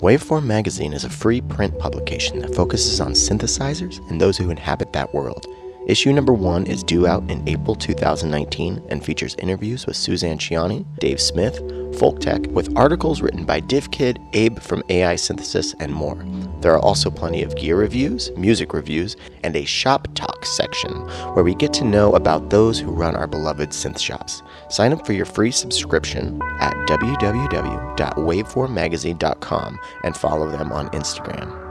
Waveform Magazine is a free print publication that focuses on synthesizers and those who inhabit that world. Issue number one is due out in April 2019 and features interviews with Suzanne Ciani, Dave Smith, Folktek, with articles written by DivKid, Abe from AI Synthesis, and more. There are also plenty of gear reviews, music reviews, and a shop talk section where we get to know about those who run our beloved synth shops. Sign up for your free subscription at www.waveformmagazine.com and follow them on Instagram.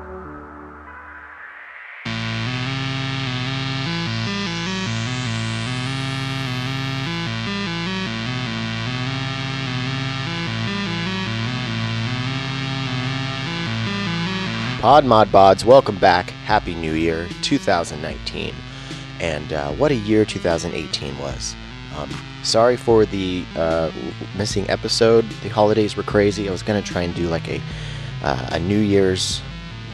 Pod Mod Bods, welcome back. Happy New Year 2019. And uh, what a year 2018 was. Um, sorry for the uh, missing episode. The holidays were crazy. I was going to try and do like a, uh, a New Year's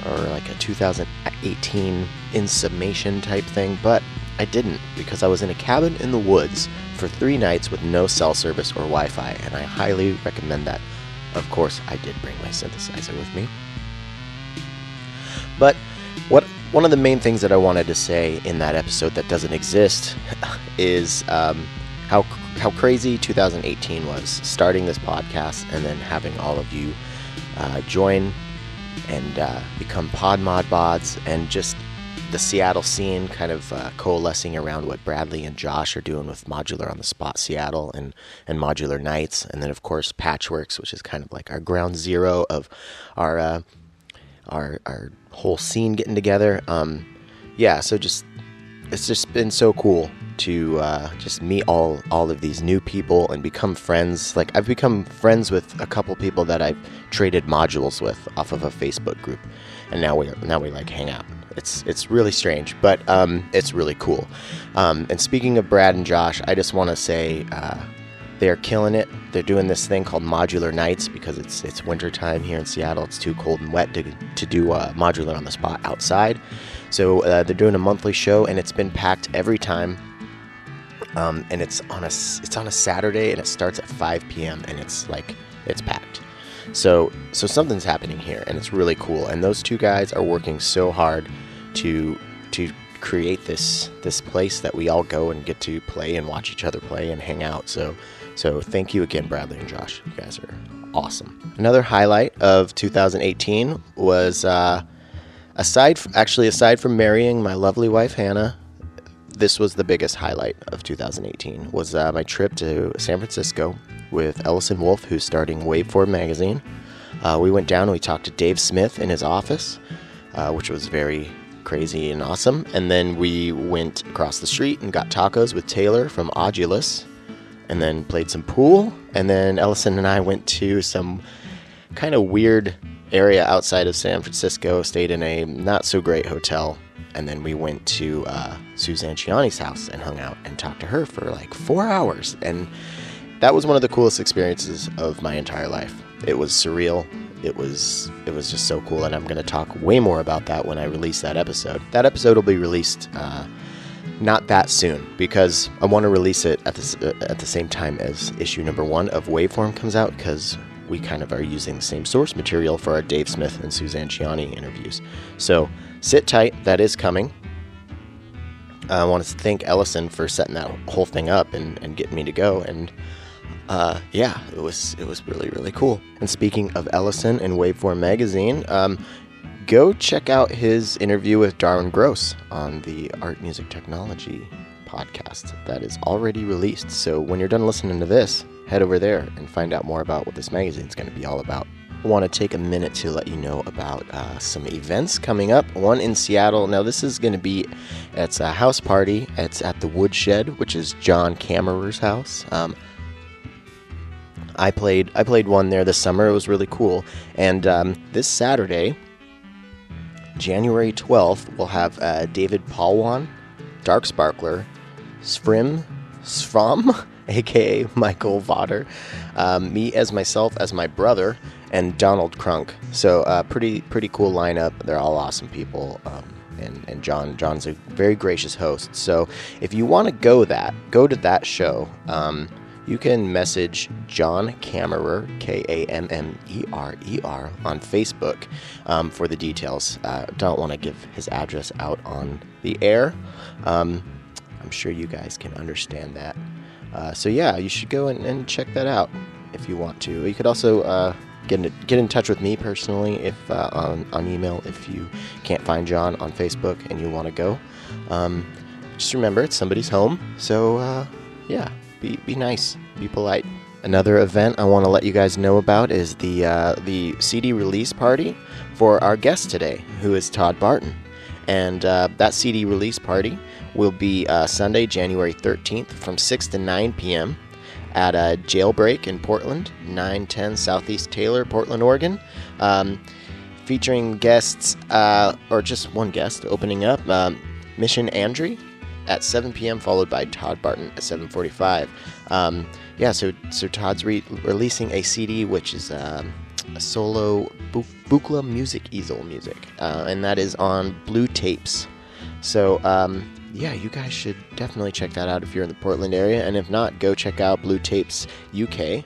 or like a 2018 in summation type thing, but I didn't because I was in a cabin in the woods for three nights with no cell service or Wi Fi, and I highly recommend that. Of course, I did bring my synthesizer with me. But what one of the main things that I wanted to say in that episode that doesn't exist is um, how how crazy 2018 was. Starting this podcast and then having all of you uh, join and uh, become Pod Mod Bods and just the Seattle scene kind of uh, coalescing around what Bradley and Josh are doing with Modular on the Spot Seattle and, and Modular Nights. And then, of course, Patchworks, which is kind of like our ground zero of our, uh, our, our whole scene getting together. Um, yeah, so just it's just been so cool to uh, just meet all all of these new people and become friends. Like I've become friends with a couple people that I've traded modules with off of a Facebook group, and now we now we like hang out. It's it's really strange, but um, it's really cool. Um, and speaking of Brad and Josh, I just want to say uh, they're killing it. They're doing this thing called modular nights because it's it's wintertime here in Seattle. It's too cold and wet to, to do uh, modular on the spot outside. So uh, they're doing a monthly show, and it's been packed every time. Um, and it's on a it's on a Saturday, and it starts at 5 p.m. and it's like it's packed. So so something's happening here, and it's really cool. And those two guys are working so hard to to create this this place that we all go and get to play and watch each other play and hang out. So so thank you again, Bradley and Josh. You guys are awesome. Another highlight of 2018 was uh, aside from, actually aside from marrying my lovely wife Hannah, this was the biggest highlight of 2018 was uh, my trip to San Francisco with Ellison Wolf, who's starting Waveform magazine. Uh, we went down and we talked to Dave Smith in his office, uh, which was very crazy and awesome. And then we went across the street and got tacos with Taylor from Audulus and then played some pool. And then Ellison and I went to some kind of weird area outside of San Francisco, stayed in a not so great hotel. And then we went to uh, Suzanne Ciani's house and hung out and talked to her for like four hours. And that was one of the coolest experiences of my entire life. It was surreal. It was it was just so cool, and I'm going to talk way more about that when I release that episode. That episode will be released uh, not that soon because I want to release it at the, uh, at the same time as issue number one of Waveform comes out because we kind of are using the same source material for our Dave Smith and Suzanne Ciani interviews. So sit tight, that is coming. I want to thank Ellison for setting that whole thing up and, and getting me to go. And uh, yeah, it was it was really really cool. And speaking of Ellison and Waveform magazine, um, go check out his interview with Darwin Grosse on the Art Music Technology podcast that is already released. So when you're done listening to this, head over there and find out more about what this magazine is going to be all about. I want to take a minute to let you know about uh, some events coming up. One in Seattle. Now, this is going to be it's a house party. It's at the Woodshed, which is John Kammerer's house. Um, I played I played one there this summer. It was really cool. And um, this Saturday, January 12th, we'll have uh, David Palwan, Dark Sparkler, Sfrim, Sfrom, aka Michael Vodder, um, me as myself as my brother, and Donald Crunk. So uh, pretty pretty cool lineup. They're all awesome people. Um, and, and John John's a very gracious host. So if you want to go that go to that show. Um, you can message John Kammerer, K A M M E R E R, on Facebook um, for the details. Uh, don't want to give his address out on the air. Um, I'm sure you guys can understand that. Uh, so yeah, you should go and, and, check that out if you want to. You could also uh, get in, get in touch with me personally if uh, on, on email if you can't find John on Facebook and you want to go. Um, just remember, it's somebody's home, so uh, yeah, be be nice, be polite. Another event I want to let you guys know about is the uh, the CD release party for our guest today, who is Todd Barton, and uh, that CD release party will be uh, Sunday, January 13th, from 6 to 9 p.m. at a Jailbreak in Portland, 910 Southeast Taylor, Portland, Oregon. Um, featuring guests, uh, or just one guest opening up, um, Mission Andre at 7 p.m., followed by Todd Barton at 7:45. Um, yeah, so so Todd's re- releasing a CD, which is um, a solo bu- Buchla music easel music, uh, and that is on Blue Tapes. So um, yeah, you guys should definitely check that out if you're in the Portland area, and if not, go check out Blue Tapes UK.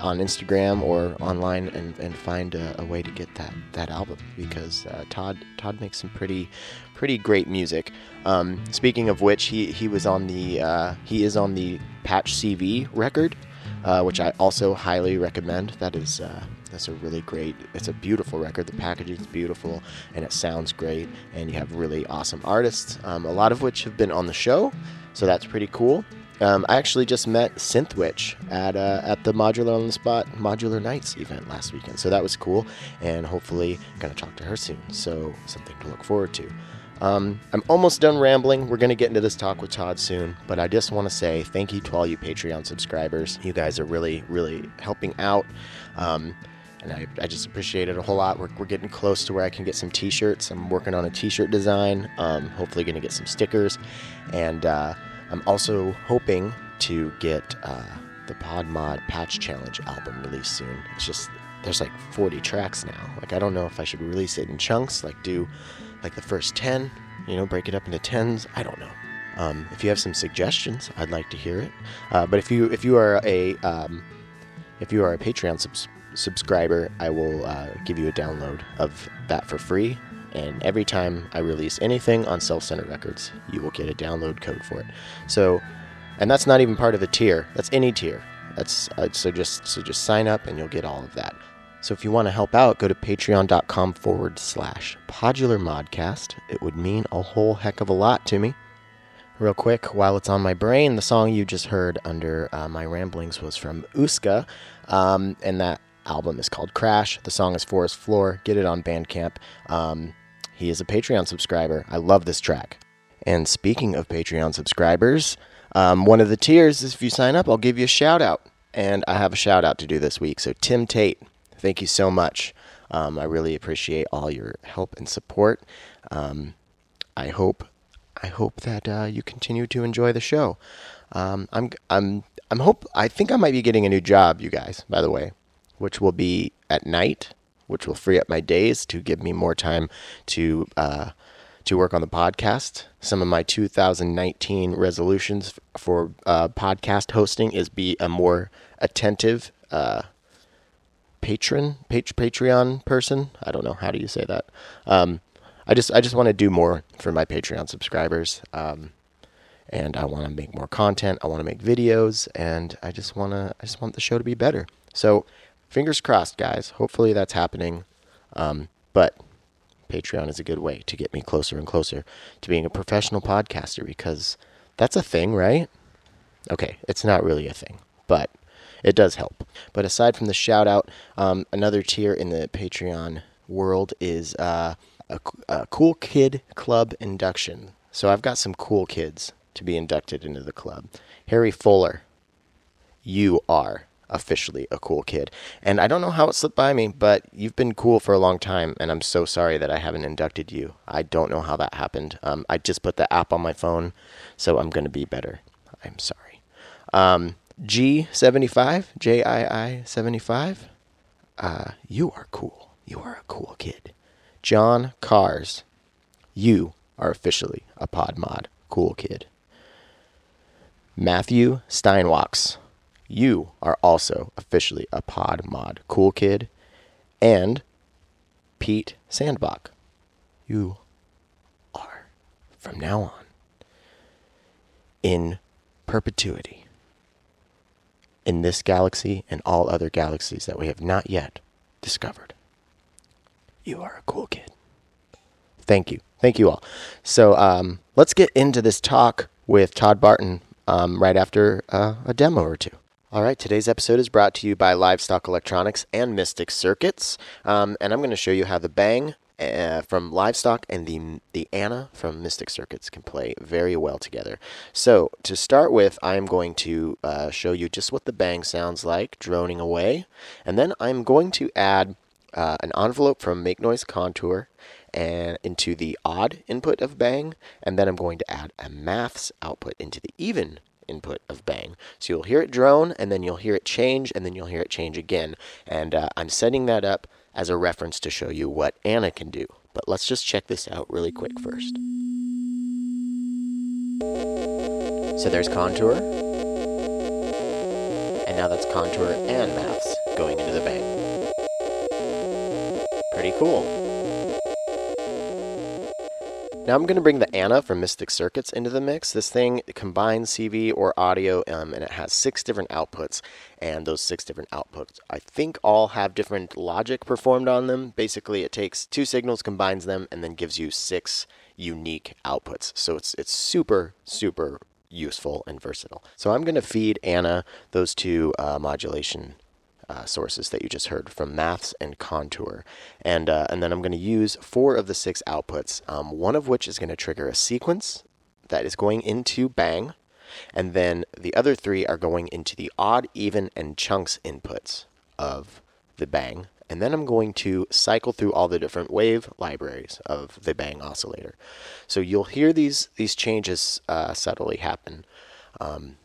On Instagram or online and, and find a, a, way to get that, that album because uh, Todd Todd makes some pretty pretty great music. Um, speaking of which, he, he was on the uh, he is on the Patch CV record, uh, which I also highly recommend. That is uh, that's a really great. It's a beautiful record. The packaging is beautiful and it sounds great. And you have really awesome artists, um, a lot of which have been on the show, so that's pretty cool. Um, I actually just met Synthwitch at uh, at the Modular on the Spot Modular Nights event last weekend, so that was cool. And hopefully, gonna talk to her soon. So something to look forward to. Um, I'm almost done rambling. We're going to get into this talk with Todd soon, but I just want to say thank you to all you Patreon subscribers. You guys are really, really helping out. Um, and I, I, just appreciate it a whole lot. We're, we're getting close to where I can get some t shirts. I'm working on a t shirt design, um, hopefully, going to get some stickers. And uh, I'm also hoping to get uh, the Pod Mod Patch Challenge album released soon. It's just there's like 40 tracks now. Like I don't know if I should release it in chunks, like do like the first 10, you know, break it up into tens. I don't know. Um, if you have some suggestions, I'd like to hear it. Uh, but if you if you are a um, if you are a Patreon subs- subscriber, I will uh, give you a download of that for free. And every time I release anything on Self Center Records, you will get a download code for it. So, and that's not even part of the tier. That's any tier. That's uh, so just so just sign up and you'll get all of that. So if you want to help out, go to patreon.com forward slash podular modcast. It would mean a whole heck of a lot to me. Real quick, while it's on my brain, the song you just heard under uh, my ramblings was from Uska, um, and that album is called Crash. The song is Forest Floor. Get it on Bandcamp. Um, he is a Patreon subscriber. I love this track. And speaking of Patreon subscribers, um, one of the tiers is if you sign up, I'll give you a shout out. And I have a shout out to do this week. So, Tim Tate, thank you so much. Um, I really appreciate all your help and support. Um, I hope I hope that uh, you continue to enjoy the show. Um, I'm I'm I'm hope I think I might be getting a new job, you guys. By the way, which will be at night, which will free up my days to give me more time to uh, to work on the podcast. Some of my 2019 resolutions for uh, podcast hosting is be a more attentive uh, patron, pat- Patreon person. I don't know how do you say that. Um, I just I just want to do more for my Patreon subscribers. Um, and I want to make more content. I want to make videos, and I just want to I just want the show to be better. So, fingers crossed, guys. Hopefully that's happening. Um, but Patreon is a good way to get me closer and closer to being a professional podcaster because that's a thing, right? Okay, it's not really a thing, but it does help. But aside from the shout out, um, another tier in the Patreon world is uh, a, a cool kid club induction. So I've got some cool kids to be inducted into the club. Harry Fuller, you are officially a cool kid. And I don't know how it slipped by me, but you've been cool for a long time, and I'm so sorry that I haven't inducted you. I don't know how that happened. Um, I just put the app on my phone, so I'm going to be better. I'm sorry. Um, G75, J I I 75, uh, you are cool. You are a cool kid. John Cars, you are officially a pod mod cool kid. Matthew Steinwachs, you are also officially a pod mod cool kid. And Pete Sandbach, you are from now on in perpetuity in this galaxy and all other galaxies that we have not yet discovered. You are a cool kid. Thank you. Thank you all. So um, let's get into this talk with Todd Barton um, right after uh, a demo or two. All right, today's episode is brought to you by Livestock Electronics and Mystic Circuits. Um, and I'm going to show you how the Bang uh, from Livestock and the, the Anna from Mystic Circuits can play very well together. So, to start with, I'm going to uh, show you just what the Bang sounds like droning away. And then I'm going to add uh, an envelope from Make Noise Contour and into the odd input of bang, and then I'm going to add a maths output into the even input of bang. So you'll hear it drone, and then you'll hear it change, and then you'll hear it change again. And uh, I'm setting that up as a reference to show you what Anna can do. But let's just check this out really quick first. So there's contour, and now that's contour and maths going into the bang. Pretty cool. Now I'm going to bring the Anna from Mystic Circuits into the mix. This thing combines CV or audio, um, and it has six different outputs. And those six different outputs, I think, all have different logic performed on them. Basically, it takes two signals, combines them, and then gives you six unique outputs. So it's it's super super useful and versatile. So I'm going to feed Anna those two uh, modulation uh, sources that you just heard from Maths and Contour. And, uh, and then I'm going to use four of the six outputs, um, one of which is going to trigger a sequence that is going into Bang. And then the other three are going into the odd, even, and chunks inputs of the Bang. And then I'm going to cycle through all the different wave libraries of the Bang oscillator. So you'll hear these these changes uh, subtly happen. Um,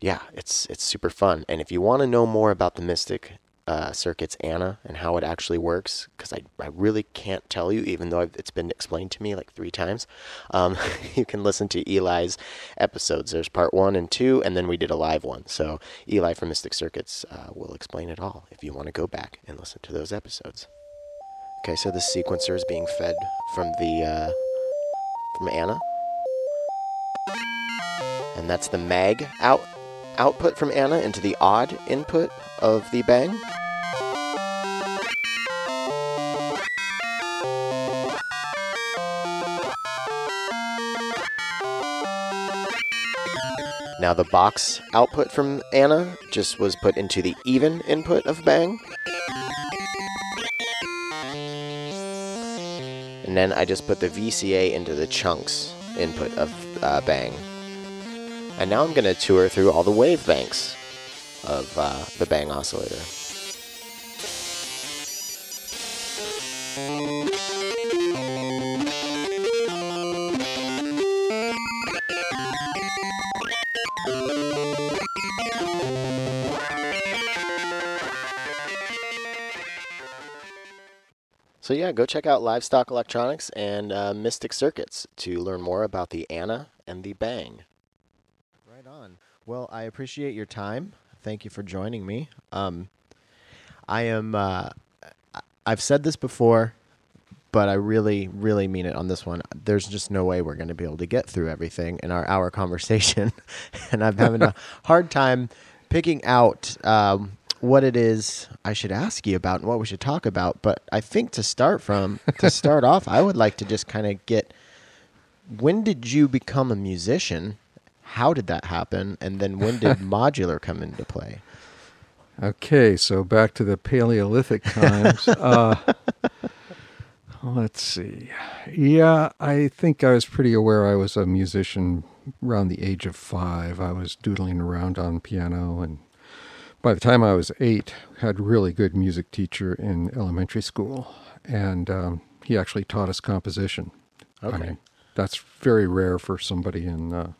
yeah, it's it's super fun. And if you want to know more about the Mystic uh, Circuits Anna and how it actually works, because I, I really can't tell you, even though I've, it's been explained to me like three times, um, you can listen to Eli's episodes. There's part one and two, and then we did a live one. So Eli from Mystic Circuits uh, will explain it all if you want to go back and listen to those episodes. Okay, so the sequencer is being fed from the uh, from Anna, and that's the mag out output from Anna into the odd input of the bang. Now the box output from Anna just was put into the even input of bang. And then I just put the VCA into the chunks input of uh, bang. And now I'm going to tour through all the wave banks of uh, the Bang Oscillator. So yeah, go check out Livestock Electronics and uh, Mystic Circuits to learn more about the Anna and the Bang. Well, I appreciate your time. Thank you for joining me. Um, I am. Uh, I've said this before, but I really, really mean it on this one. There's just no way we're going to be able to get through everything in our hour conversation, and I'm having a hard time picking out um, what it is I should ask you about and what we should talk about. But I think to start from, to start off, I would like to just kind of get. When did you become a musician? How did that happen? And then when did modular come into play? Okay, so back to the Paleolithic times. uh, let's see. Yeah, I think I was pretty aware I was a musician around the age of five. I was doodling around on piano, and by the time I was eight, had really good music teacher in elementary school, and um, he actually taught us composition. Okay. I mean, that's very rare for somebody in uh,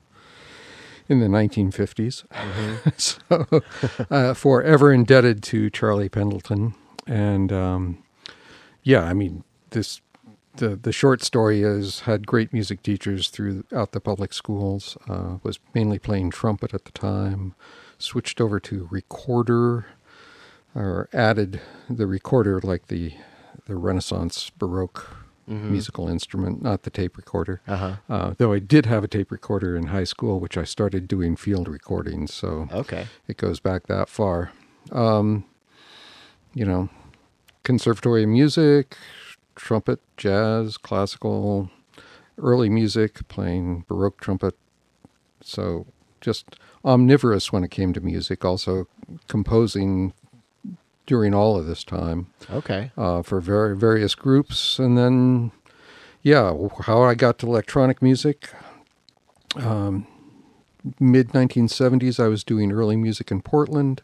in the 1950s. Mm-hmm. so, uh, forever indebted to Charlie Pendleton. And um, yeah, I mean, this the the short story is had great music teachers throughout the public schools. Uh, was mainly playing trumpet at the time. Switched over to recorder, or added the recorder like the the Renaissance Baroque Mhm. musical instrument, not the tape recorder. Uh-huh. Uh, though I did have a tape recorder in high school, which I started doing field recordings, so Okay. it goes back that far. Um, you know, conservatory music, trumpet, jazz, classical, early music, playing Baroque trumpet. So just omnivorous when it came to music, also composing during all of this time Okay. uh, for very various groups, and then yeah, how I got to electronic music. Um, Mid 1970s, I was doing early music in Portland.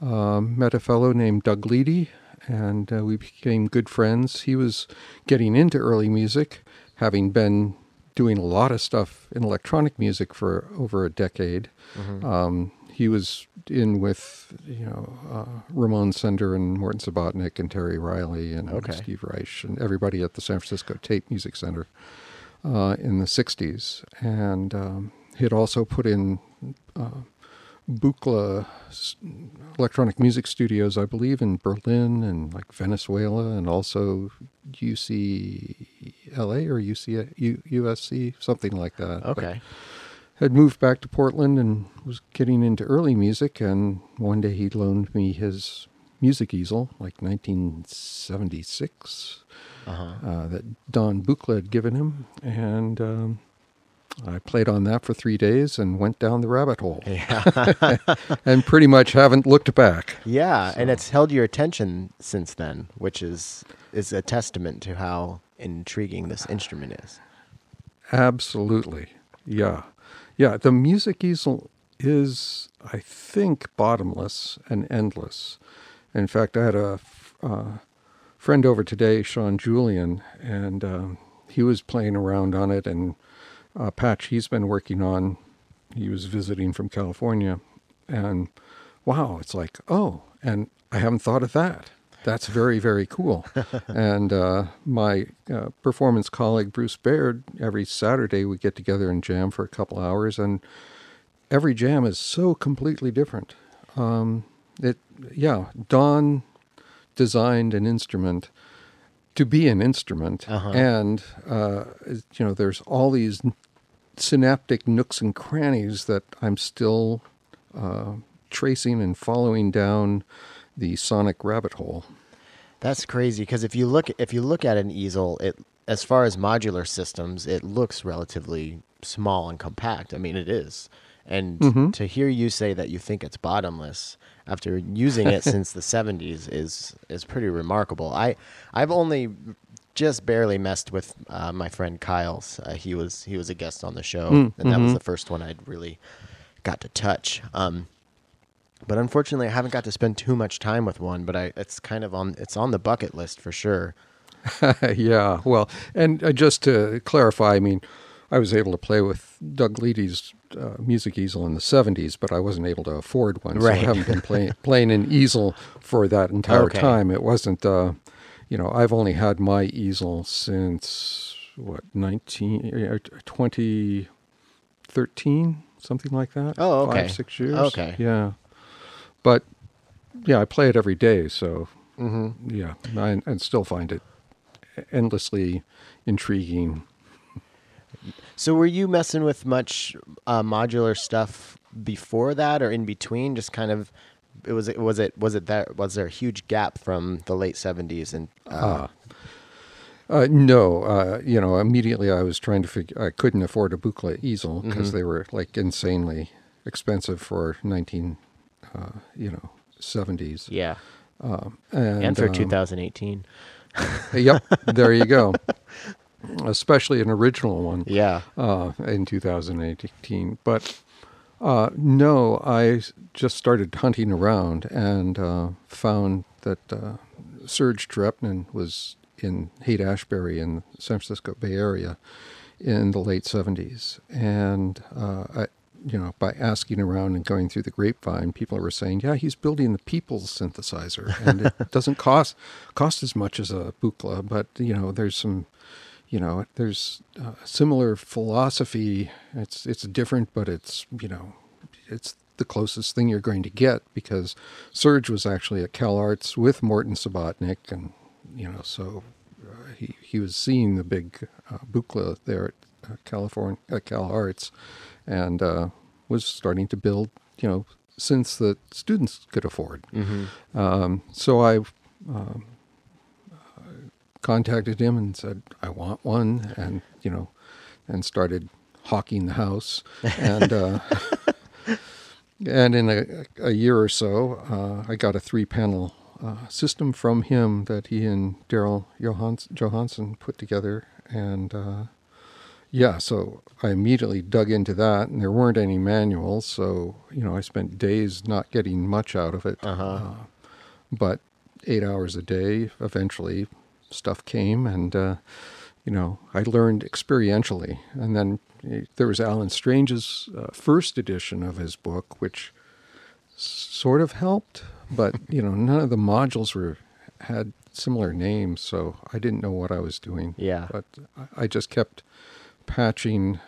Um, met a fellow named Doug Leedy, and uh, we became good friends. He was getting into early music, having been doing a lot of stuff in electronic music for over a decade. Mhm. Um, he was in with you know uh, Ramon Sender and Morton Subotnick and Terry Riley and Okay. Steve Reich and everybody at the San Francisco Tape Music Center uh, in the '60s, and um, he'd also put in uh, Buchla electronic music studios, I believe, in Berlin and like Venezuela, and also UCLA or UC, U, USC, something like that. But Okay. Had moved back to Portland and was getting into early music. And one day he loaned me his music easel, like 1976, Uh-huh. uh, that Don Buchla had given him. And um, I played on that for three days and went down the rabbit hole Yeah. and pretty much haven't looked back. yeah, and it's held your attention since then, which is is a testament to how intriguing this instrument is. Absolutely. Yeah. Yeah. The music easel is, I think, bottomless and endless. In fact, I had a uh, friend over today, Sean Julian, and um, he was playing around on it. And a patch he's been working on, he was visiting from California. And wow, it's like, oh, and I haven't thought of that. That's very, very cool. and uh, my uh, performance colleague, Bruce Baird, every Saturday we get together and jam for a couple hours. And every jam is so completely different. Um, it, yeah, Don designed an instrument to be an instrument, Uh-huh. and uh, you know, there's all these synaptic nooks and crannies that I'm still uh, tracing and following down the sonic rabbit hole. That's crazy because if you look if you look at an easel, it as far as modular systems, it looks relatively small and compact. I mean, it is. And Mhm. to hear you say that you think it's bottomless after using it since the 70s is is pretty remarkable. I I've only just barely messed with uh, my friend Kyle's. Uh, he was he was a guest on the show, Mm, and that was mhm. the first one I'd really got to touch. Um, but unfortunately, I haven't got to spend too much time with one. But I, it's kind of on, it's on the bucket list for sure. yeah, well, and uh, just to clarify, I mean, I was able to play with Doug Leedy's uh, music easel in the 70s, but I wasn't able to afford one. So I haven't been playing, playing an easel for that entire Okay. time. It wasn't, uh, you know, I've only had my easel since, what, 19, uh, 2013, something like that? Oh, okay. Five, six years. Okay. Yeah. But, yeah, I play it every day, so Mm-hmm. yeah, I, and still find it endlessly intriguing. So were you messing with much uh, modular stuff before that, or in between? Just kind of, it was it was it was it that was there a huge gap from the late seventies and uh, Ah. Uh, no, uh, you know, immediately I was trying to figure. I couldn't afford a Buchla easel because Mhm. they were like insanely expensive for nineteen, uh, you know, seventies. yeah, Um, and, and, for um, 2018, Yep, there you go. Especially an original one. yeah, uh, in 2018. But uh, no, I just started hunting around and uh, found that uh, Serge Tcherepnin was in Haight Ashbury in the San Francisco Bay Area in the late 70s. And uh, I, you know, by asking around and going through the grapevine, people were saying, "Yeah, he's building the People's synthesizer, and it doesn't cost cost as much as a Buchla, but you know, there's some, you know, there's a similar philosophy. It's it's different, but it's you know, it's the closest thing you're going to get because Serge was actually at Cal Arts with Morton Subotnick, and you know, so uh, he he was seeing the big uh, Buchla there at uh, California at Cal Arts, and uh, was starting to build you know synths that students could afford. Mm-hmm. Um, so I um, uh, contacted him and said I want one, and you know, and started hawking the house, and uh, and in a, a year or so, uh, I got a three-panel uh, system from him that he and Daryl Johans- Johansson put together, and uh, yeah, so I immediately dug into that, and there weren't any manuals, so you know I spent days not getting much out of it. Uh-huh. Uh, but eight hours a day, eventually, stuff came, and uh, you know I learned experientially. And then there was Allen Strange's uh, first edition of his book, which sort of helped, but you know none of the modules were had similar names, so I didn't know what I was doing. Yeah. But I- I just kept patching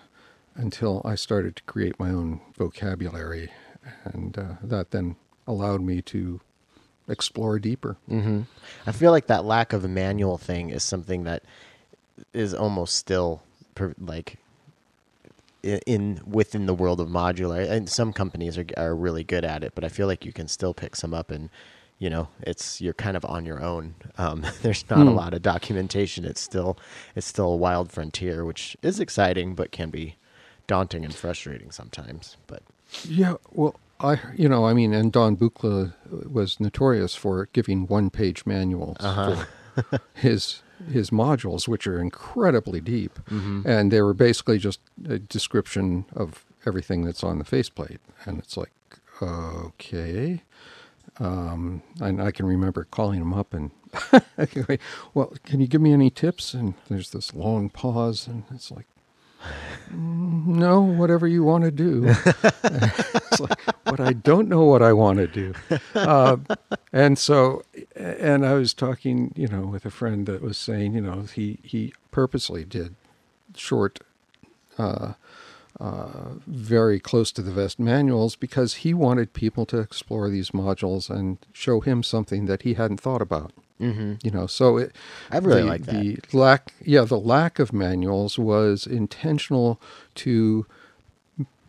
until I started to create my own vocabulary, and uh, that then allowed me to explore deeper. hmm I feel like that lack of a manual thing is something that is almost still per, like in within the world of modular. And some companies are are really good at it, but I feel like you can still pick some up and you know it's you're kind of on your own. Um, there's not a Hmm. lot of documentation. It's still it's still a wild frontier, which is exciting but can be daunting and frustrating sometimes. But Yeah, well, I you know I mean, and Don Buchla was notorious for giving one-page manuals Uh-huh. for his his modules, which are incredibly deep, Mm-hmm. and they were basically just a description of everything that's on the faceplate, and it's like, okay. Um, and I can remember calling him up and, well, can you give me any tips? And there's this long pause, and it's like, "Mm, no, whatever you want to do. it's like, but I don't know what I want to do. Uh, and so, and I was talking, you know, with a friend that was saying, you know, he, he purposely did short, uh, uh, very close to the vest manuals because he wanted people to explore these modules and show him something that he hadn't thought about. mm-hmm. You know, so it, I really the, like that. The lack, yeah, the lack of manuals was intentional to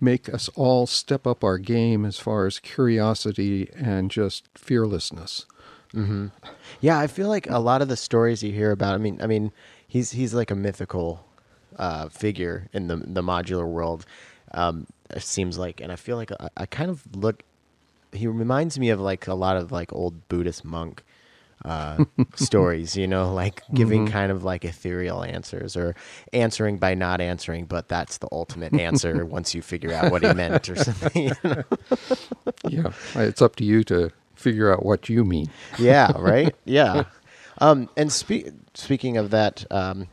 make us all step up our game as far as curiosity and just fearlessness. hmm Yeah, I feel like a lot of the stories you hear about. I mean, I mean, he's he's like a mythical uh, figure in the the modular world. Um, it seems like, and I feel like I, I kind of look. He reminds me of like a lot of like old Buddhist monk uh, stories. You know, like giving Mhm. kind of like ethereal answers or answering by not answering, but that's the ultimate answer once you figure out what he meant or something. you know? yeah, it's up to you to figure out what you mean. yeah, right. Yeah. Um, and spe- speaking of that, um,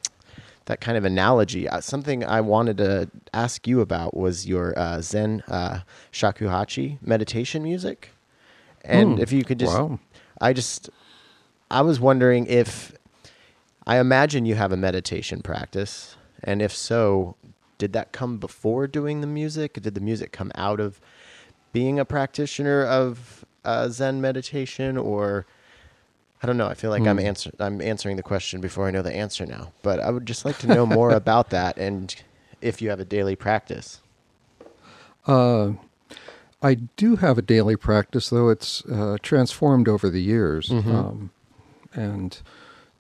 that kind of analogy, uh, something I wanted to ask you about was your uh, Zen uh, shakuhachi meditation music, and Hmm, if you could just, wow. I just, I was wondering if, I imagine you have a meditation practice, and if so, did that come before doing the music? Did the music come out of being a practitioner of uh, Zen meditation, or I don't know. I feel like I'm Hmm. answer I'm answering the question before I know the answer now. But I would just like to know more about that, and if you have a daily practice. Uh, I do have a daily practice, though it's uh, transformed over the years. Mhm. Um, and,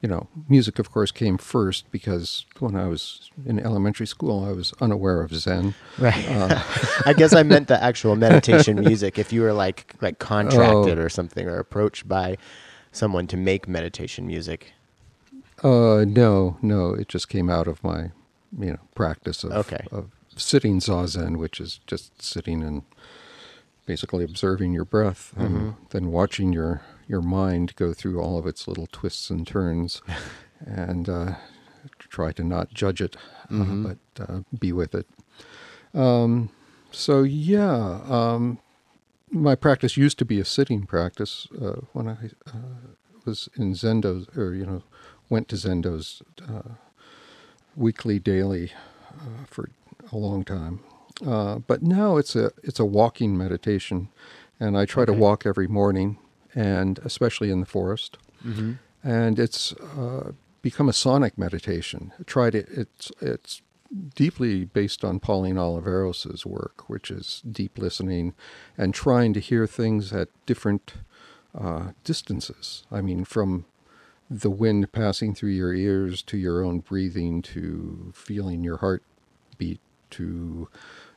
you know, music, of course, came first because when I was in elementary school, I was unaware of Zen. Right. Uh, I guess I meant the actual meditation music. If you were like like contracted Oh. or something, or approached by someone to make meditation music. Uh, no, no, it just came out of my, you know, practice of, Okay. of sitting zazen, which is just sitting and basically observing your breath and Mhm. then watching your your mind go through all of its little twists and turns, and uh, try to not judge it, Mhm. uh, but uh, be with it. Um, so yeah, um, my practice used to be a sitting practice uh, when I uh, was in Zendo's, or you know, went to Zendo's uh, weekly, daily uh, for a long time. Uh, but now it's a it's a walking meditation, and I try Okay. to walk every morning, and especially in the forest. Mm-hmm. And it's uh, become a sonic meditation. I tried it. It's it's deeply based on Pauline Oliveros' work, which is deep listening and trying to hear things at different uh, distances. I mean, from the wind passing through your ears to your own breathing to feeling your heart beat to,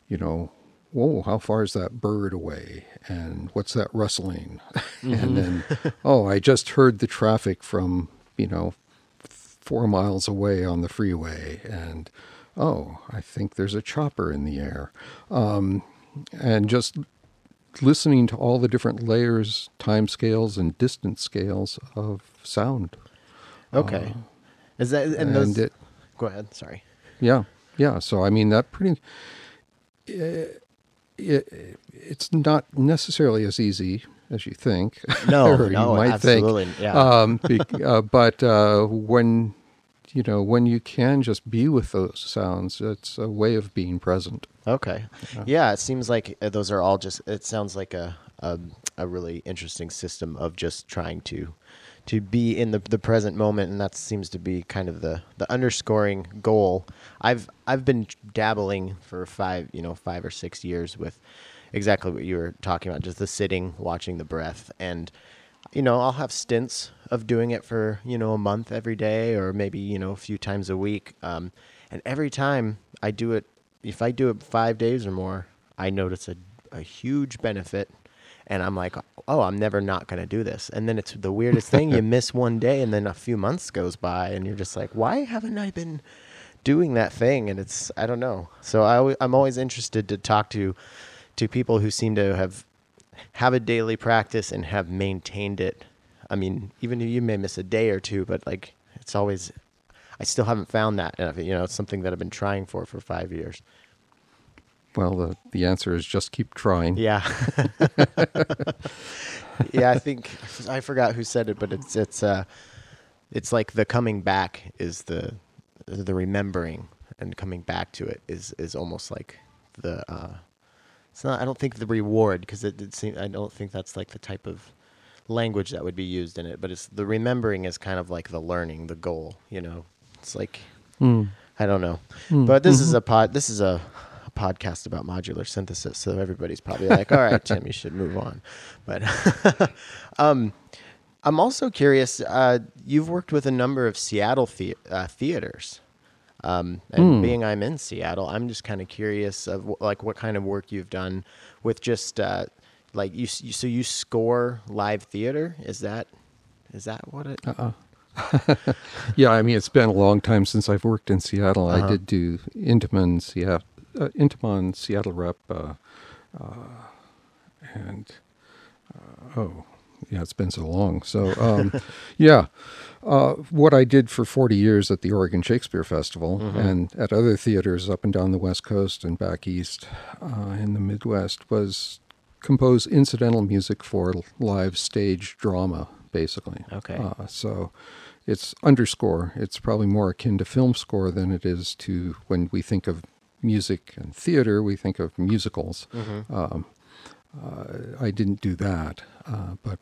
you know, whoa, how far is that bird away? And what's that rustling? and then, oh, I just heard the traffic from, you know, four miles away on the freeway. And, oh, I think there's a chopper in the air. Um, and just listening to all the different layers, time scales, and distance scales of sound. Okay. Is that and, and those? it, go ahead. Sorry. yeah, yeah. So I mean that pretty. It, it, it's not necessarily as easy as you think. No, no, might absolutely. think. Yeah. Um, be, uh, but uh, when you know when you can just be with those sounds, it's a way of being present. Okay. Yeah, it seems like uh, those are all just. It sounds like a a, a really interesting system of just trying to to be in the the present moment, and that seems to be kind of the the underscoring goal. I've I've been dabbling for five you know five or six years with exactly what you were talking about, just the sitting, watching the breath, and you know I'll have stints of doing it for you know a month every day, or maybe you know a few times a week, um, and every time I do it if I do it five days or more, I notice a, a huge benefit. And I'm like, oh, I'm never not going to do this. And then it's the weirdest thing. You miss one day, and then a few months goes by, and you're just like, why haven't I been doing that thing? And it's, I don't know. So I, i'm always interested to talk to to people who seem to have have a daily practice and have maintained it. I mean, even if you may miss a day or two, but like it's always I still haven't found that. And you know, it's something that I've been trying for for five years. Well, the the answer is just keep trying. Yeah, yeah. I think I forgot who said it, but it's it's uh, it's like the coming back is the the remembering and coming back to it is is almost like the uh, it's not. I don't think the reward because it, it seems I don't think that's like the type of language that would be used in it. But it's the remembering is kind of like the learning, the goal. You know, it's like Hmm. I don't know. Mm, But this Mm-hmm. is a pod. This is a, a podcast about modular synthesis, so everybody's probably like, "All right, Tim, you should move on." But um, I'm also curious. Uh, you've worked with a number of Seattle the- uh, theaters, um, and Mm. being I'm in Seattle, I'm just kind of curious of wh- like what kind of work you've done with just uh, like you, you. So you score live theater? Is that is that what it? Uh-uh. yeah, I mean, it's been a long time since I've worked in Seattle. Uh-huh. I did do Intiman Seattle, uh, Intiman Seattle rep, uh, uh, and uh, oh, yeah, it's been so long. So, um, yeah, uh, what I did for 40 years at the Oregon Shakespeare Festival Mhm. and at other theaters up and down the West Coast and back east uh, in the Midwest was compose incidental music for live stage drama, basically. Okay. Uh, so it's underscore. It's probably more akin to film score than it is to when we think of music and theater, we think of musicals. Mhm. Um, uh, I didn't do that, uh, but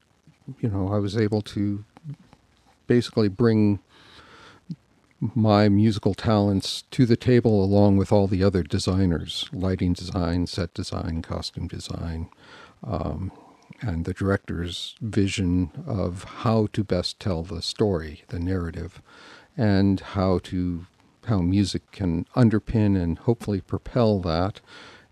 you know, I was able to basically bring my musical talents to the table along with all the other designers lighting design set design costume design um, and the director's vision of how to best tell the story the narrative and how to how music can underpin and hopefully propel that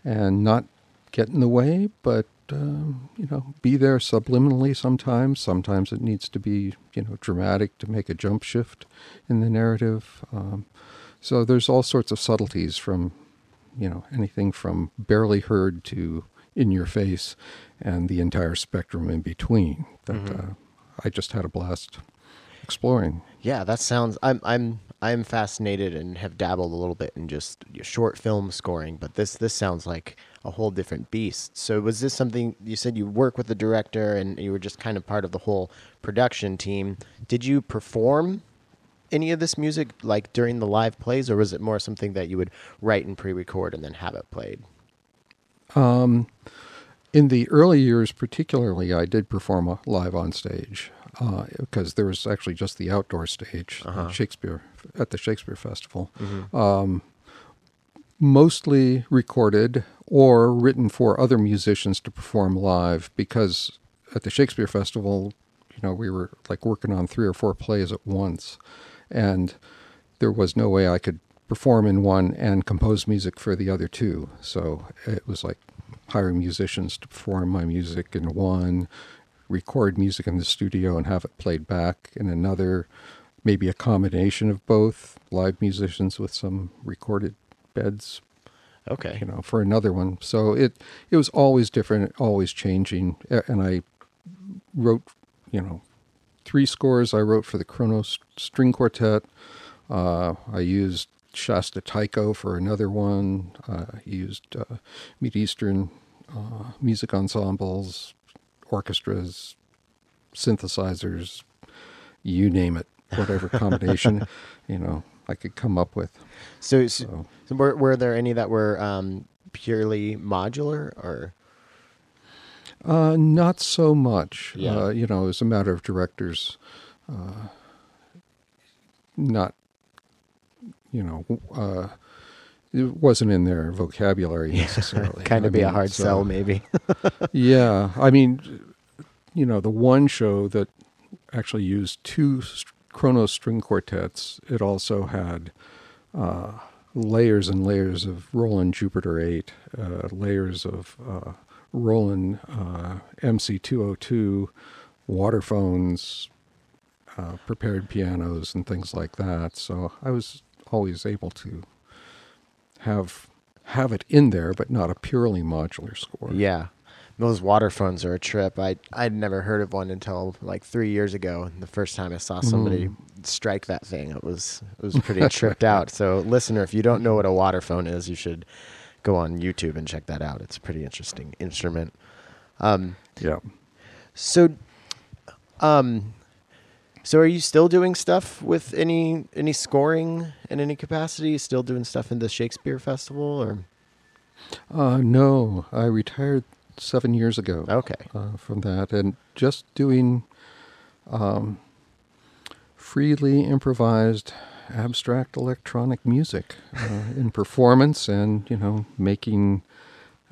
and not get in the way but um, you know be there subliminally sometimes. Sometimes it needs to be you know dramatic to make a jump shift in the narrative. Um, so there's all sorts of subtleties from you know anything from barely heard to in your face and the entire spectrum in between that Mhm. uh, i just had a blast exploring. Yeah, that sounds. I'm I'm I'm fascinated and have dabbled a little bit in just short film scoring, but this this sounds like a whole different beast. So was this something you said you work with the director and you were just kind of part of the whole production team? Did you perform any of this music like during the live plays, or was it more something that you would write and pre-record and then have it played? Um, in the early years, particularly, I did perform a live on stage because uh, there was actually just the outdoor stage uh-huh. at Shakespeare at the Shakespeare Festival. Mm-hmm. Um, mostly recorded or written for other musicians to perform live because at the Shakespeare Festival, you know, we were like working on three or four plays at once and there was no way I could perform in one and compose music for the other two. So it was like hiring musicians to perform my music in one, record music in the studio and have it played back in another, maybe a combination of both, live musicians with some recorded beds. Okay. You know, for another one. So it it was always different, always changing and I wrote, you know, three scores I wrote for the Kronos String Quartet. Uh, I used Shasta Taiko for another one. Uh, I used uh, Mid Eastern uh, music ensembles, orchestras, synthesizers, you name it, whatever combination, you know, I could come up with. So, so, so were, were there any that were um, purely modular or? Uh, not so much. Yeah. Uh, you know, as a matter of directors, uh, not, you know, uh, it wasn't in their vocabulary necessarily. kind of be mean, a hard so, sell, maybe. yeah. I mean, you know, the one show that actually used two Kronos string quartets, it also had uh, layers and layers of Roland Jupiter 8, uh, layers of uh, Roland uh, MC202 waterphones, uh, prepared pianos, and things like that. So I was always able to have have it in there, but not a purely modular score. Yeah, those waterphones are a trip. I I'd never heard of one until like three years ago. The first time I saw somebody mm. strike that thing, it was it was pretty tripped out. So, listener, if you don't know what a waterphone is, you should go on YouTube and check that out. It's a pretty interesting instrument. Um, yeah. So, um, so are you still doing stuff with any any scoring in any capacity? Still doing stuff in the Shakespeare Festival or? Uh, no, I retired seven years ago. Okay. Uh, from that, and just doing um, freely improvised abstract electronic music uh, in performance and, you know, making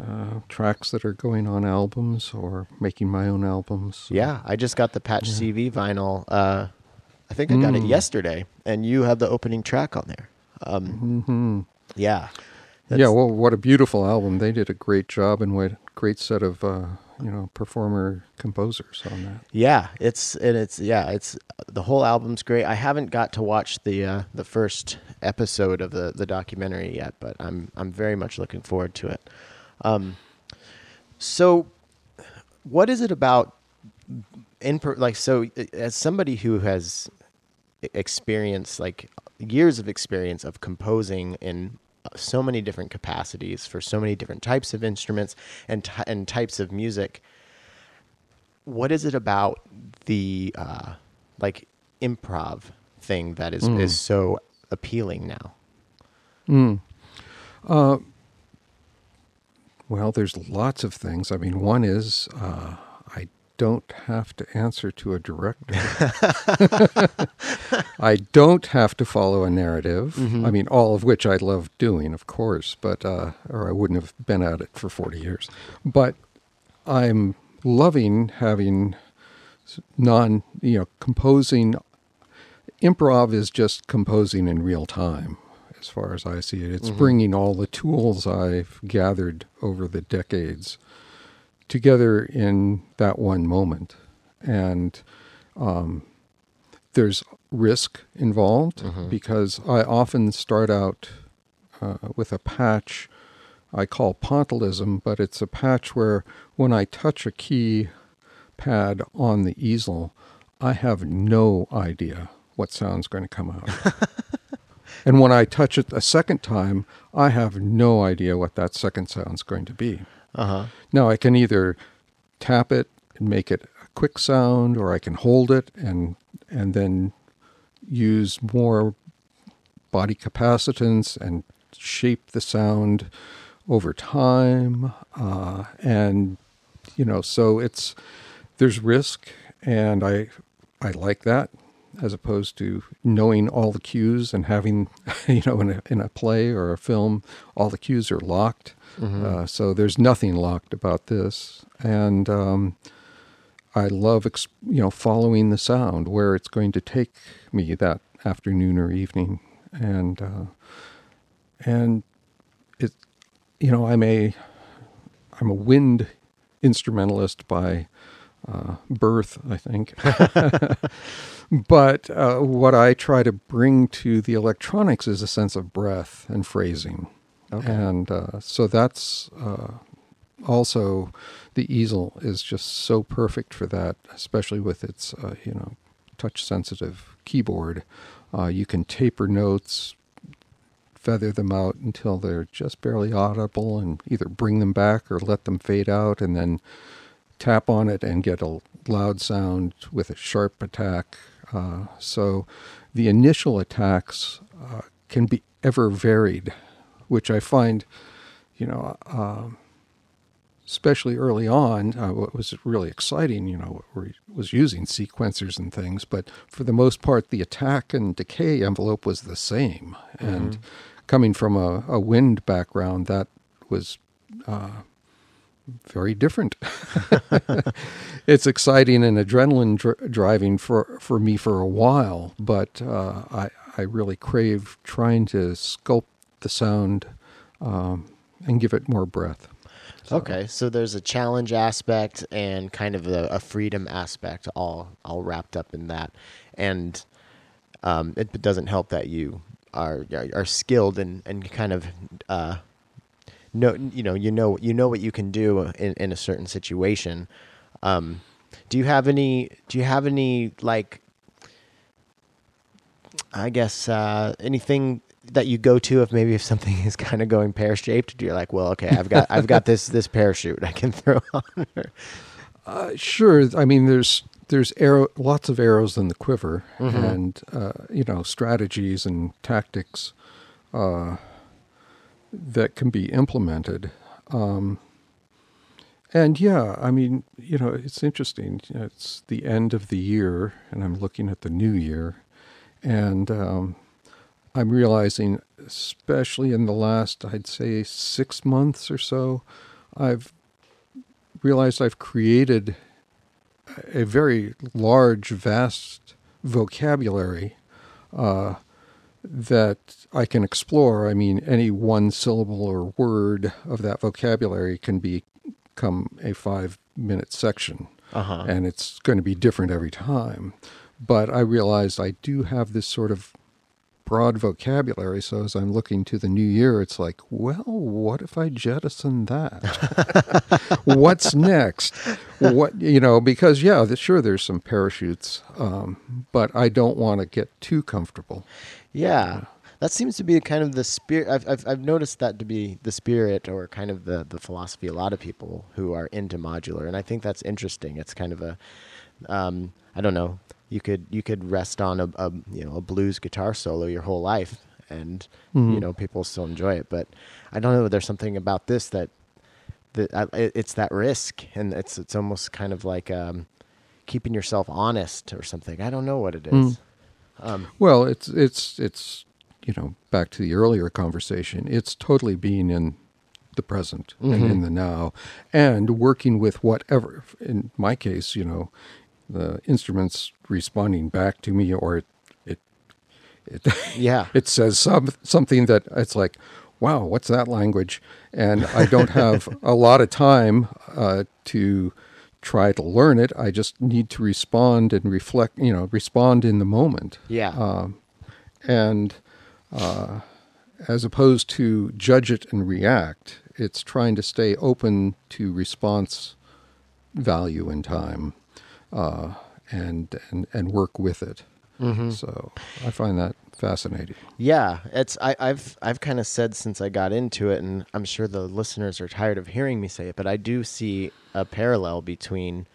uh, tracks that are going on albums or making my own albums. Yeah, I just got the Patch yeah. CV vinyl. Uh, I think I got mm. it yesterday, and you have the opening track on there. Um, mm-hmm. Yeah. yeah, well, what a beautiful album. They did a great job and what a great set of uh, you know performer composers on that. Yeah, it's and it's yeah, it's the whole album's great. I haven't got to watch the uh, the first episode of the the documentary yet, but I'm I'm very much looking forward to it. Um, so, what is it about in per, like so as somebody who has experienced like years of experience of composing in so many different capacities for so many different types of instruments and t- and types of music. What is it about the uh, like improv thing that is mm. is so appealing now? Mm. Uh, well, there's lots of things. I mean, one is uh, I don't have to answer to a director. I don't have to follow a narrative. Mm-hmm. I mean, all of which I love doing, of course, but uh, or I wouldn't have been at it for forty years. But I'm loving having non, you know, composing. Improv is just composing in real time, as far as I see it. It's mm-hmm. bringing all the tools I've gathered over the decades together in that one moment. And um, there's risk involved mm-hmm. because I often start out uh, with a patch I call pointillism, but it's a patch where when I touch a key pad on the easel, I have no idea what sound's going to come out. and when I touch it a second time, I have no idea what that second sound's going to be. Uh-huh. Now I can either tap it and make it a quick sound, or I can hold it and and then use more body capacitance and shape the sound over time. Uh, and you know, so it's there's risk, and I I like that as opposed to knowing all the cues and having you know in a, in a play or a film all the cues are locked. Mm-hmm. uh, so there's nothing locked about this. And um, i love ex- you know following the sound where it's going to take me that afternoon or evening. And uh, and it you know i'm a i'm a wind instrumentalist by uh, birth i think but uh, what I try to bring to the electronics is a sense of breath and phrasing. Okay. And uh, so that's uh, also the easel is just so perfect for that, especially with its uh, you know touch sensitive keyboard. Uh, you can taper notes, feather them out until they're just barely audible, and either bring them back or let them fade out, and then tap on it and get a loud sound with a sharp attack. Uh, so the initial attacks uh, can be ever varied, which I find, you know, um, especially early on, uh, what was really exciting, you know, we was using sequencers and things, but for the most part, the attack and decay envelope was the same. And coming from a, a wind background, that was uh, very different. it's exciting and adrenaline dr- driving for, for me for a while, but uh, I, I really crave trying to sculpt the sound um, and give it more breath. So- Okay, so there's a challenge aspect and kind of a, a freedom aspect, all all wrapped up in that, and um, it doesn't help that you are are, skilled and and kind of uh, know you know you know you know what you can do in, in a certain situation. Um, do you have any? Do you have any like? I guess uh, anything that you go to if maybe if something is kind of going pear shaped, you're like, well, okay, I've got I've got this this parachute I can throw on. Uh, sure. I mean, there's there's arrow, lots of arrows in the quiver, and uh, you know strategies and tactics uh, that can be implemented. Um, and yeah, I mean, you know, it's interesting. It's the end of the year, and I'm looking at the new year, and um, I'm realizing, especially in the last, I'd say, six months or so, I've realized I've created a very large, vast vocabulary uh, that I can explore. I mean, any one syllable or word of that vocabulary can become a five minute section, Uh-huh. and it's going to be different every time. But I realized I do have this sort of broad vocabulary. So as I'm looking to the new year, it's like, well, what if I jettison that? What's next? What you know? Because yeah, sure, there's some parachutes, um, but I don't want to get too comfortable. Yeah, that seems to be kind of the spirit. I've, I've I've noticed that to be the spirit or kind of the the philosophy. A lot of people who are into modular, and I think that's interesting. It's kind of a, um, I don't know. You could you could rest on a, a you know a blues guitar solo your whole life, and you know people still enjoy it. But I don't know. There's something about this that that it's that risk, and it's it's almost kind of like um, keeping yourself honest or something. I don't know what it is. Um, Well, it's it's it's you know back to the earlier conversation. It's totally being in the present and in the now, and working with whatever. In my case, you know, the instruments responding back to me, or it it it, yeah. it says some something that it's like, wow, what's that language? And I don't have a lot of time uh, to try to learn it. I just need to respond and reflect. You know, respond in the moment Yeah. um, and uh, as opposed to judge it and react, it's trying to stay open to response value in time, uh, and and and work with it. So I find that fascinating. Yeah, it's I, I've I've kind of said since I got into it, and I'm sure the listeners are tired of hearing me say it, but I do see a parallel between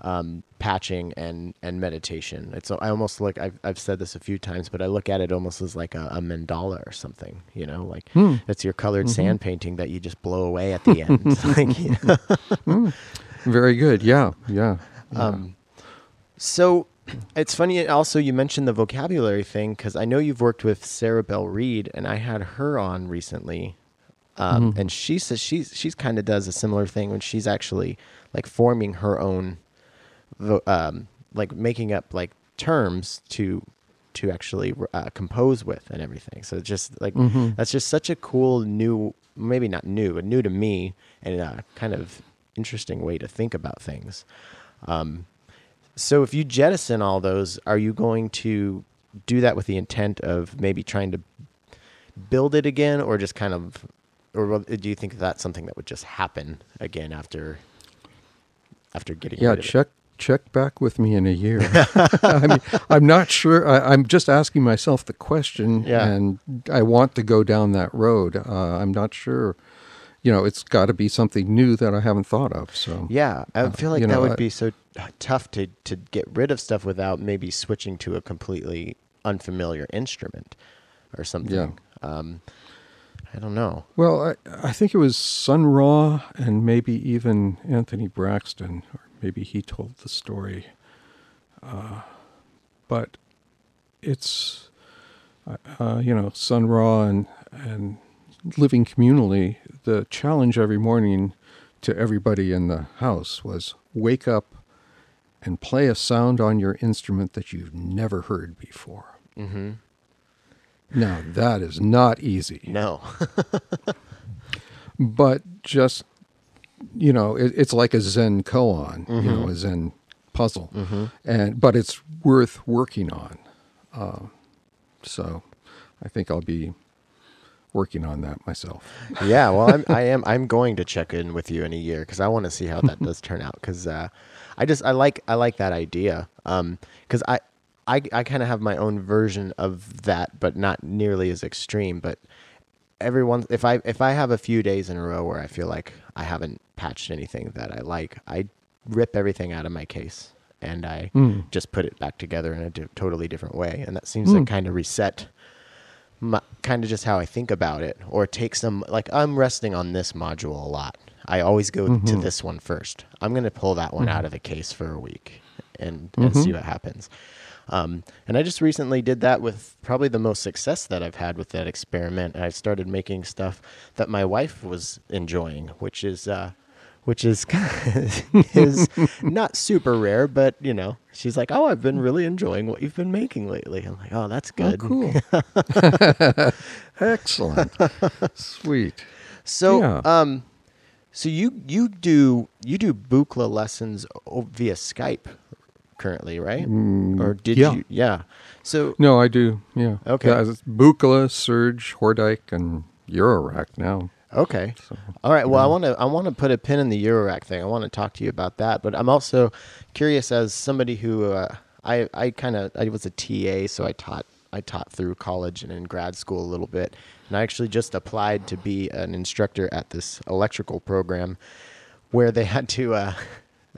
um, patching and and meditation. It's I almost look I've I've said this a few times, but I look at it almost as like a, a mandala or something. You know, like Hmm. it's your colored sand painting that you just blow away at the end. like, you know. Very good. Yeah, yeah. Um, so it's funny. Also, you mentioned the vocabulary thing because I know you've worked with Sarah Belle Reid, and I had her on recently, um, and she says she's she's kind of does a similar thing when she's actually like forming her own, vo- um, like making up like terms to to actually uh, compose with and everything. So it's just like that's just such a cool new, maybe not new, but new to me, and a kind of interesting way to think about things. Um, so if you jettison all those, are you going to do that with the intent of maybe trying to build it again, or just kind of, or do you think that's something that would just happen again after after getting Yeah, rid of it? check check back with me in a year. I mean, I'm not sure. I, I'm just asking myself the question, Yeah. and I want to go down that road. Uh, I'm not sure. You know, it's got to be something new that I haven't thought of. So Yeah, I feel like you that know, would I- be so tough to to get rid of stuff without maybe switching to a completely unfamiliar instrument or something. Um, I don't know. Well, I, I think it was Sun Ra and maybe even Anthony Braxton, or maybe he told the story. Uh, but it's, uh, uh, you know, Sun Ra and, and living communally, the challenge every morning to everybody in the house was wake up and play a sound on your instrument that you've never heard before. Mm-hmm. Now, that is not easy. No. but just you know it, it's like a zen koan you know a zen puzzle mm-hmm. and but it's worth working on uh, so i think i'll be working on that myself yeah, well, I'm, I am. I'm going to check in with you in a year because I want to see how that does turn out. Because uh, I just I like I like that idea. Because I I I kind of have my own version of that, but not nearly as extreme. But everyone, if I if I have a few days in a row where I feel like I haven't patched anything that I like, I rip everything out of my case and I Mm. just put it back together in a di- totally different way, and that seems to Mm. kind of reset kind of just how I think about it, or take some like I'm resting on this module a lot. I always go to Mhm. this one first. I'm going to pull that one out of the case for a week and, and see Mhm. what happens. Um, and I just recently did that with probably the most success that I've had with that experiment. I started making stuff that my wife was enjoying, which is uh, which is is not super rare, but you know, she's like, "Oh, I've been really enjoying what you've been making lately." I'm like, "Oh, that's Oh, good." cool excellent sweet So, Yeah. um, so you you do you do Buchla lessons via Skype currently, right? Mm, or did yeah. you? Yeah. So no i do yeah Okay. yeah, Serge Hordijk and eurorack now okay, so all right. Well, I want to I want to put a pin in the Eurorack thing. I want to talk to you about that, but I'm also curious as somebody who uh, I I kind of I was a TA, so I taught I taught through college and in grad school a little bit, and I actually just applied to be an instructor at this electrical program where they had to. Uh,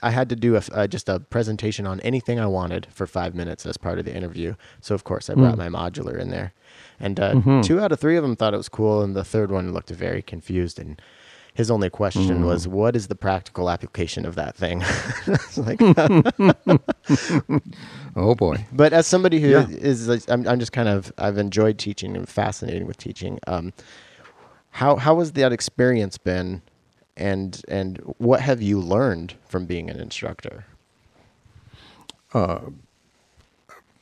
I had to do a, uh, just a presentation on anything I wanted for five minutes as part of the interview. So of course I brought Mm. my modular in there, and uh, Mhm. two out of three of them thought it was cool, and the third one looked very confused. And his only question Mm. was, "What is the practical application of that thing?" Like, oh boy but as somebody who Yeah. is, like, I'm, I'm just kind of, I've enjoyed teaching and fascinated with teaching. Um, how how has that experience been, and and what have you learned from being an instructor?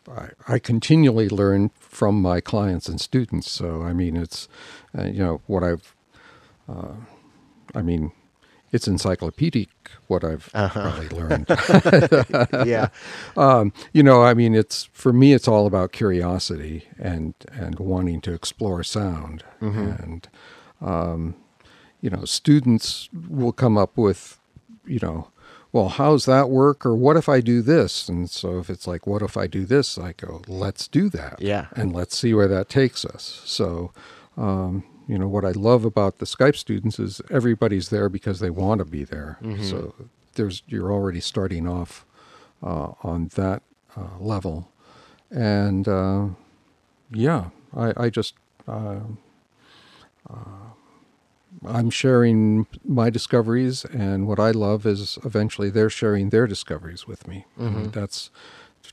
I, I continually learn from my clients and students. So I mean, it's uh, you know what I've. Uh, I mean, it's encyclopedic what I've Uh-huh. really learned. yeah, um, you know, I mean, it's for me, it's all about curiosity and and wanting to explore sound, Mhm. and um, you know, students will come up with, you know, well, how's that work? Or what if I do this? And so if it's like, what if I do this? I go, let's do that. Yeah. And let's see where that takes us. So, um, you know, what I love about the Skype students is everybody's there because they want to be there. So there's, you're already starting off uh, on that uh, level. And uh, yeah, I, I just, uh, I'm sharing my discoveries, and what I love is eventually they're sharing their discoveries with me. And mm-hmm. that's,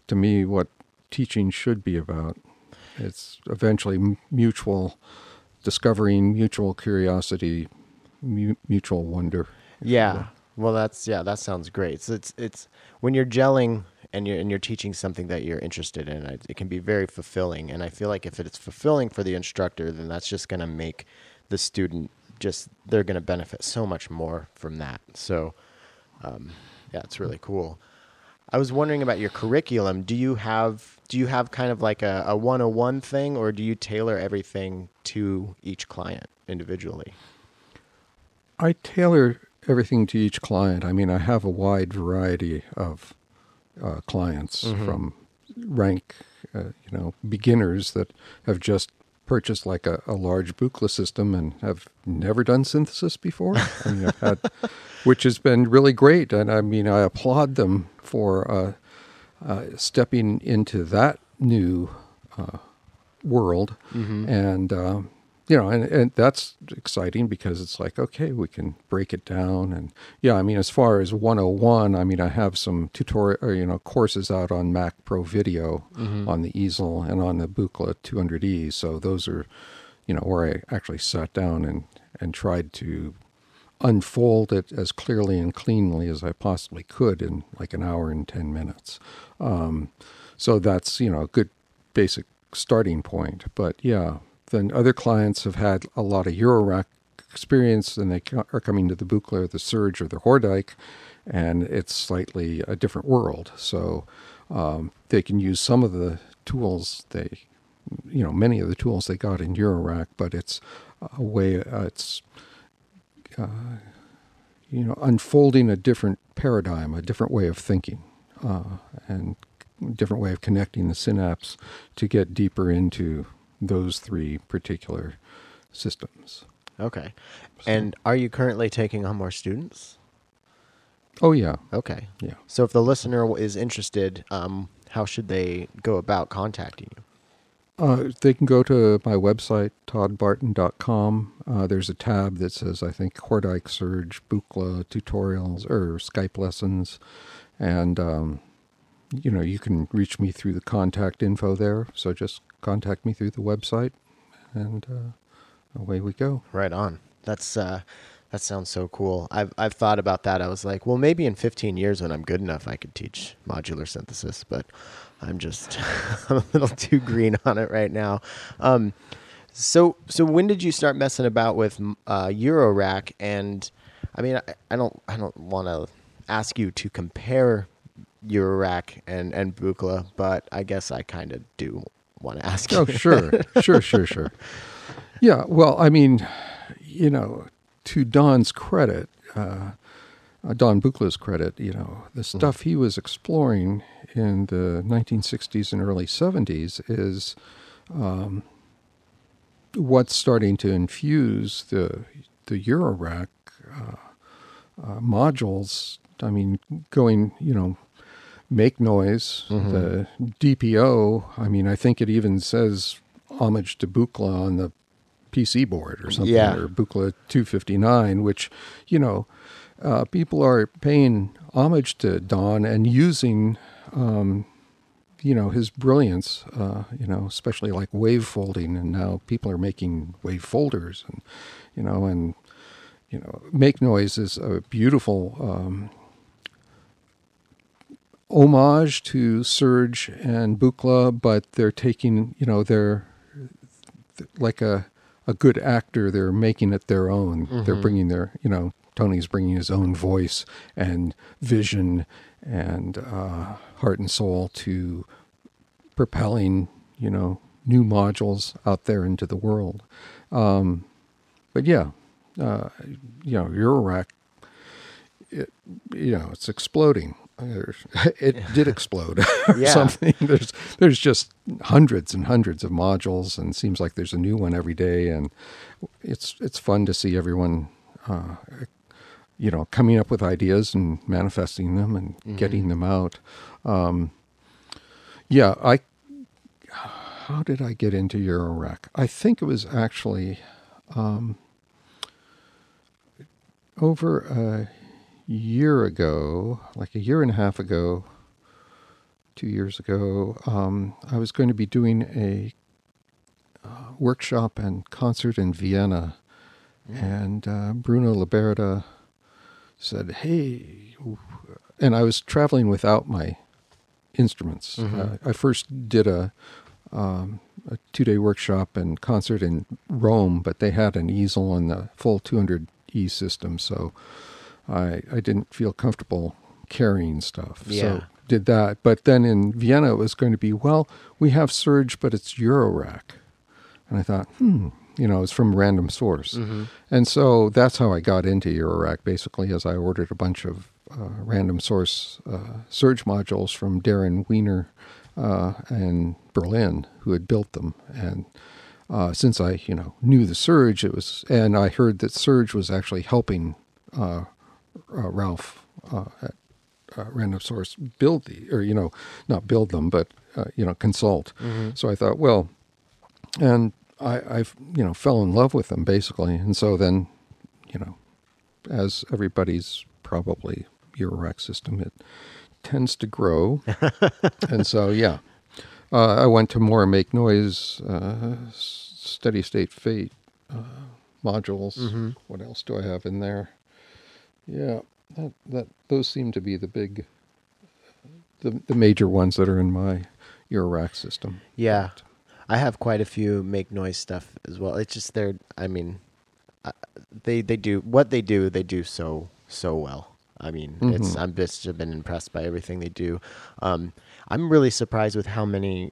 to me, what teaching should be about. It's eventually mutual discovering, mutual curiosity, mu- mutual wonder. Yeah. Well, that's yeah. That sounds great. So it's it's when you're gelling and you're and you're teaching something that you're interested in, it, it can be very fulfilling. And I feel like if it's fulfilling for the instructor, then that's just going to make the student just they're going to benefit so much more from that. So, um, yeah, it's really cool. I was wondering about your curriculum. Do you have do you have kind of like a, a 101 thing, or do you tailor everything to each client individually? I tailor everything to each client. I mean, I have a wide variety of uh, clients from rank, uh, you know, beginners that have just purchased like a, a large Buchla system and have never done synthesis before. I mean, I've had, which has been really great, and I mean, I applaud them for uh, uh, stepping into that new uh, world, and uh, you know, and, and that's exciting because it's like, okay, we can break it down, and yeah, I mean, as far as 101, I mean, I have some tutorial, or, you know, courses out on Mac Pro Video, on the easel, and on the Buchla 200E. So those are, you know, where I actually sat down and and tried to unfold it as clearly and cleanly as I possibly could in like an hour and 10 minutes. Um, so that's, you know, a good basic starting point. But yeah, then other clients have had a lot of Eurorack experience and they are coming to the Buchla or the Serge or the Hordijk, and it's slightly a different world. So um, they can use some of the tools they, you know, many of the tools they got in Eurorack, but it's a way, uh, it's you know, unfolding a different paradigm, a different way of thinking, uh, and different way of connecting the synapse to get deeper into those three particular systems. Okay. And are you currently taking on more students? Oh yeah, Okay. yeah. So if the listener is interested, um, how should they go about contacting you? Uh, they can go to my website, toddbarton.com. Uh, there's a tab that says, I think, Hordijk Serge, Buchla tutorials, or Skype lessons. And, um, you know, you can reach me through the contact info there. So just contact me through the website, and uh, away we go. Right on. That's uh, that sounds so cool. I've I've thought about that. I was like, well, maybe in 15 years when I'm good enough, I could teach modular synthesis, but I'm just I'm a little too green on it right now. Um, so so when did you start messing about with uh, Eurorack? And I mean, I, I don't I don't want to ask you to compare Eurorack and and Buchla, but I guess I kind of do want to ask you. Oh, sure, sure, sure, sure. Yeah, well, I mean, you know, to Don's credit, uh, uh, Don Buchla's credit, you know, the stuff he was exploring in the 1960s and early 70s is um, what's starting to infuse the the Eurorack uh, uh, modules. I mean, going, you know, make noise, the DPO. I mean, I think it even says homage to Buchla on the PC board or something, Yeah. or Buchla 259, which, you know, uh, people are paying homage to Don and using, um, you know, his brilliance, uh, you know, especially like wave folding. And now people are making wave folders and, you know, and, you know, Make Noise is a beautiful um, homage to Serge and Buchla, but they're taking, you know, they're like a a good actor. They're making it their own. They're bringing their, you know, Tony's bringing his own voice and vision and uh, heart and soul to propelling, you know, new modules out there into the world. Um, but yeah, uh, you know, Eurorack it, you know, it's exploding. It did explode. or Something. There's there's just hundreds and hundreds of modules, and seems like there's a new one every day, and it's it's fun to see everyone, uh, you know, coming up with ideas and manifesting them and getting them out. Um, yeah, I. How did I get into Eurorack? I think it was actually um, over a year ago, like a year and a half ago, two years ago. Um, I was going to be doing a uh, workshop and concert in Vienna, and uh, Bruno Liberda said, "Hey," and I was traveling without my instruments. Uh, I first did a um, a two day workshop and concert in Rome, but they had an easel and the full 200E system, so I I didn't feel comfortable carrying stuff. Yeah. So did that. But then in Vienna, it was going to be well, we have Serge, but it's Eurorack, and I thought, hmm. You know, it's from random source. And so that's how I got into Eurorack, basically, as I ordered a bunch of uh, random source uh, Serge modules from Darren Wiener uh, and Berlin, who had built them. And uh, since I, you know, knew the Serge, it was, and I heard that Serge was actually helping uh, uh, Ralph uh, at uh, Random Source build the, or you know, not build them, but uh, you know, consult. So I thought, well, and I, I've you know fell in love with them basically, and so then, you know, as everybody's probably your Eurorack system, it tends to grow, and so yeah, uh, I went to more make noise, uh, steady state fate uh, modules. What else do I have in there? Yeah, that that those seem to be the big, the the major ones that are in my Eurorack system. Yeah, I have quite a few make noise stuff as well. It's just they're, I mean, uh, they they do what they do. They do so so well. I mean, it's Mhm. I'm just been impressed by everything they do. Um, I'm really surprised with how many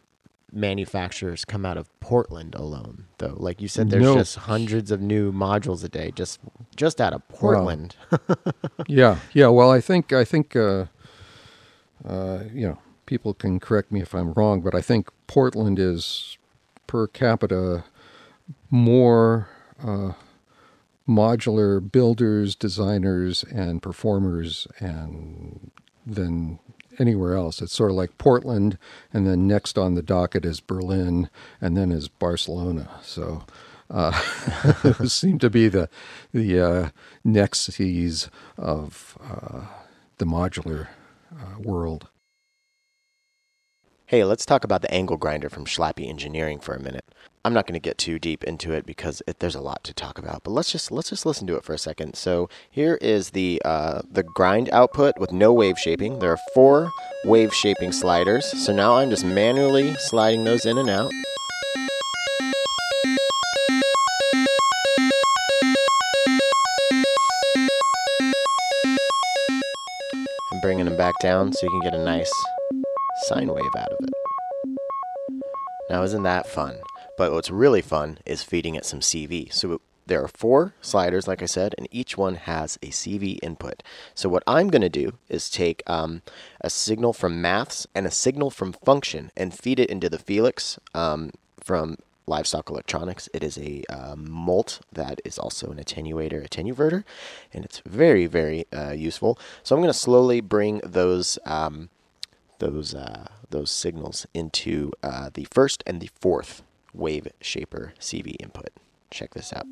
manufacturers come out of Portland alone. Though, like you said, there's No. just hundreds of new modules a day just just out of Portland. yeah, yeah. Well, I think I think uh, uh, you know people can correct me if I'm wrong, but I think Portland is per capita more uh, modular builders, designers, and performers, and than anywhere else. It's sort of like Portland, and then next on the docket is Berlin, and then is Barcelona. So. Uh, seem to be the the uh, of uh, the modular uh, world. Hey, let's talk about the angle grinder from Schlappi Engineering for a minute. I'm not going to get too deep into it because it, there's a lot to talk about, but let's just let's just listen to it for a second. So here is the uh, the grind output with no wave shaping. There are four wave shaping sliders. So now I'm just manually sliding those in and out. And bringing them back down so you can get a nice sine wave out of it. Now, isn't that fun? But what's really fun is feeding it some CV. So there are four sliders, like I said, and each one has a CV input. So what I'm going to do is take um, a signal from maths and a signal from function and feed it into the Felix um, from Livestock Electronics. It is a um, molt that is also an attenuator, attenuverter, and it's very, very uh, useful. So I'm going to slowly bring those um, those uh, those signals into uh, the first and the fourth wave shaper CV input. Check this out.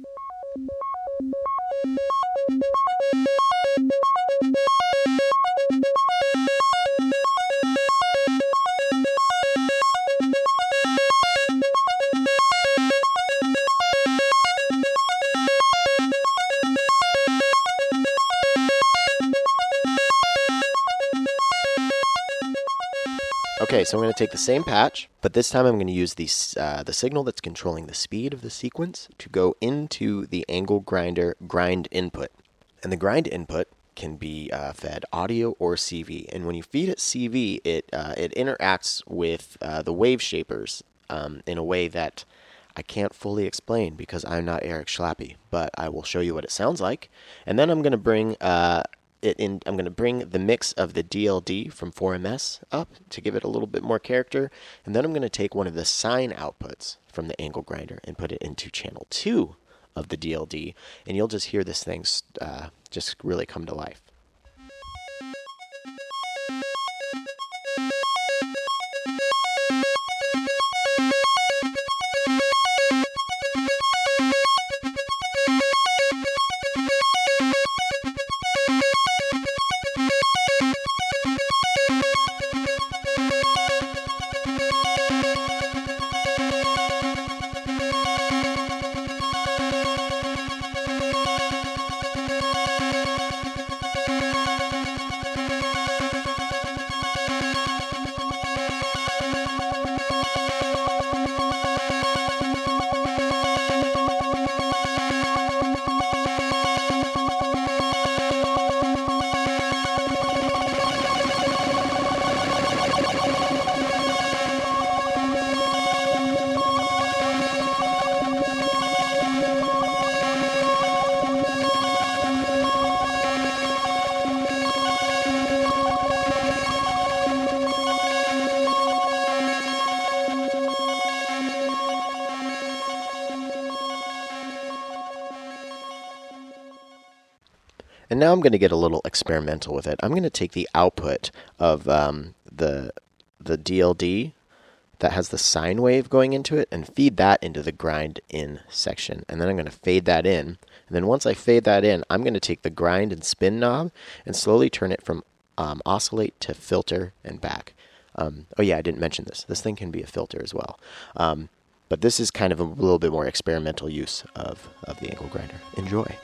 Okay, so I'm going to take the same patch, but this time I'm going to use the, uh, the signal that's controlling the speed of the sequence to go into the angle grinder grind input. And the grind input can be uh, fed audio or CV. And when you feed it CV, it, uh, it interacts with uh, the wave shapers um, in a way that I can't fully explain because I'm not Eric Schlappi, but I will show you what it sounds like. And then I'm going to bring uh, it in. I'm going to bring the mix of the DLD from 4MS up to give it a little bit more character, and then I'm going to take one of the sine outputs from the angle grinder and put it into channel two of the DLD, and you'll just hear this thing uh, just really come to life. And now I'm going to get a little experimental with it. I'm going to take the output of um, the the DLD that has the sine wave going into it and feed that into the grind in section. And then I'm going to fade that in. And then once I fade that in, I'm going to take the grind and spin knob and slowly turn it from um, oscillate to filter and back. Um, oh yeah, I didn't mention this. This thing can be a filter as well. Um, but this is kind of a little bit more experimental use of, of the angle grinder. Enjoy.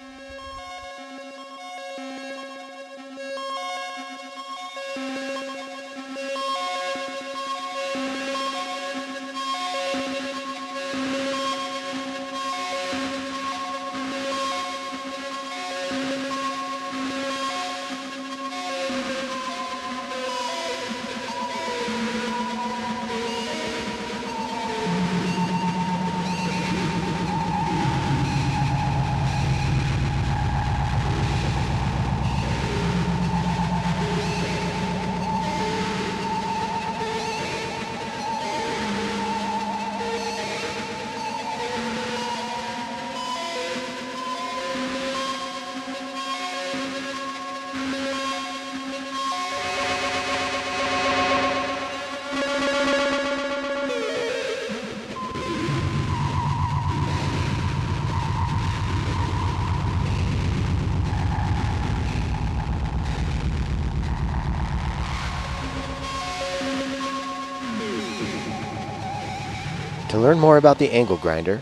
To learn more about the angle grinder,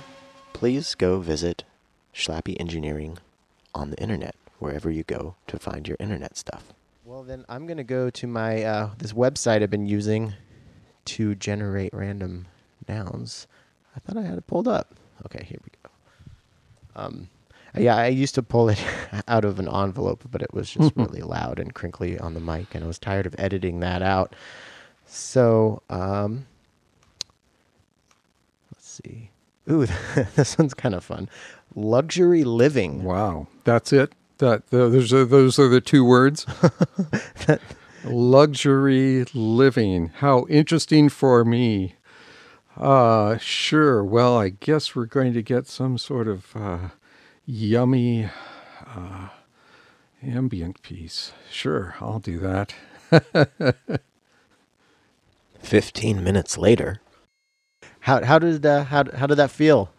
please go visit Schlappi Engineering on the internet, wherever you go to find your internet stuff. Well, then I'm going to go to my uh, this website I've been using to generate random nouns. I thought I had it pulled up. Okay, here we go. Um, yeah, I used to pull it out of an envelope, but it was just really loud and crinkly on the mic, and I was tired of editing that out. So, um, see. Ooh, this one's kind of fun. Luxury living. Wow, that's it. That those are those are the two words. that, Luxury living. How interesting for me. Uh sure. Well, I guess we're going to get some sort of uh, yummy uh, ambient piece. Sure, I'll do that. 15 minutes later. How how did uh, how how did that feel?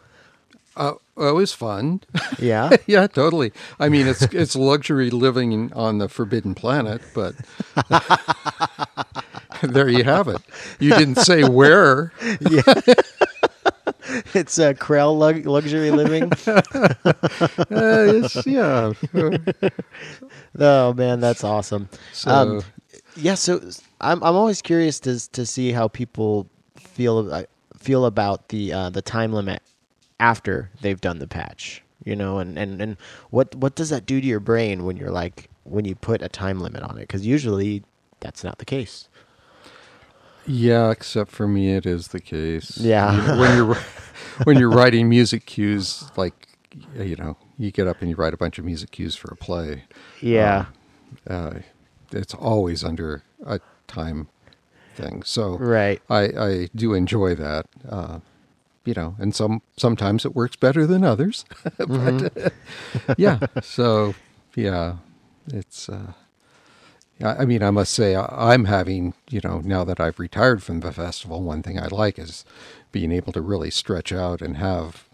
Uh, it was fun. Yeah. yeah, totally. I mean, it's it's luxury living on the forbidden planet, but there you have it. You didn't say where. yeah. it's a uh, Krell lug- luxury living. Uh, yeah. oh man, that's awesome. So, Um, yeah, so I'm I'm always curious to to see how people feel uh, feel about the uh, the time limit after they've done the patch. You know, and, and, and what what does that do to your brain when you're like when you put a time limit on it? Because usually that's not the case. yeah, except for me, it is the case. Yeah. When you're when you're writing music cues, like you know, you get up and you write a bunch of music cues for a play. Yeah. uh, it's always under a time thing. So Right. I, I do enjoy that. Uh, you know, and some sometimes it works better than others. but yeah, so yeah, it's. Uh, I mean, I must say, I'm having, you know, now that I've retired from the festival, one thing I like is being able to really stretch out and have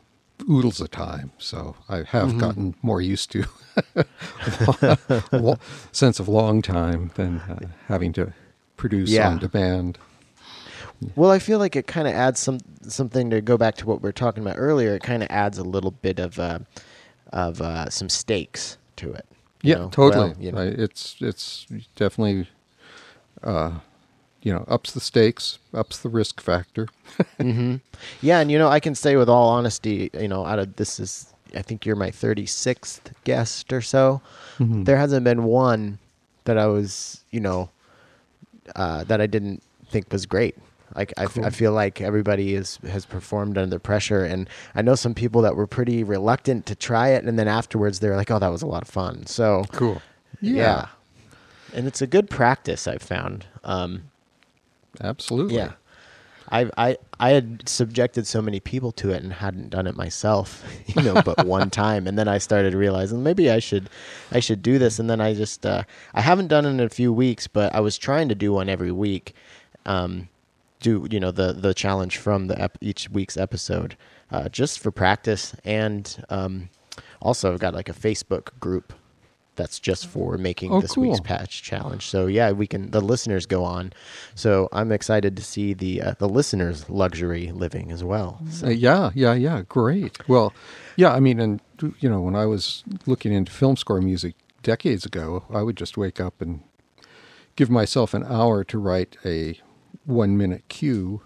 oodles of time. So I have Mm-hmm. gotten more used to sense of long time than uh, having to produce Yeah. on demand. Well, I feel like it kind of adds some something to go back to what we were talking about earlier. It kind of adds a little bit of uh, of uh, some stakes to it. Yeah, know? totally. Well, you know, it's it's definitely, uh, you know, ups the stakes, ups the risk factor. hmm Yeah, and you know, I can say with all honesty, you know, out of this is, I think you're my 36th guest or so. Mm-hmm. There hasn't been one that I was, you know, uh, that I didn't think was great. Like I, f- Cool. I feel like everybody is has performed under pressure, and I know some people that were pretty reluctant to try it, and then afterwards they're like, "Oh, that was a lot of fun." So Cool. yeah, and it's a good practice I've found. Um, absolutely. yeah. I I I had subjected so many people to it and hadn't done it myself, you know, but one time, and then I started realizing maybe I should I should do this, and then I just uh, I haven't done it in a few weeks, but I was trying to do one every week, um, do you know the the challenge from the ep- each week's episode, uh, just for practice, and um, also I've got like a Facebook group that's just for making Oh, this week's patch challenge. So yeah, we can the listeners go on. So I'm excited to see the uh, the listeners' luxury living as well. So, Uh, yeah, yeah, yeah. Great. Well, yeah. I mean, and you know, when I was looking into film score music decades ago, I would just wake up and give myself an hour to write a one-minute cue,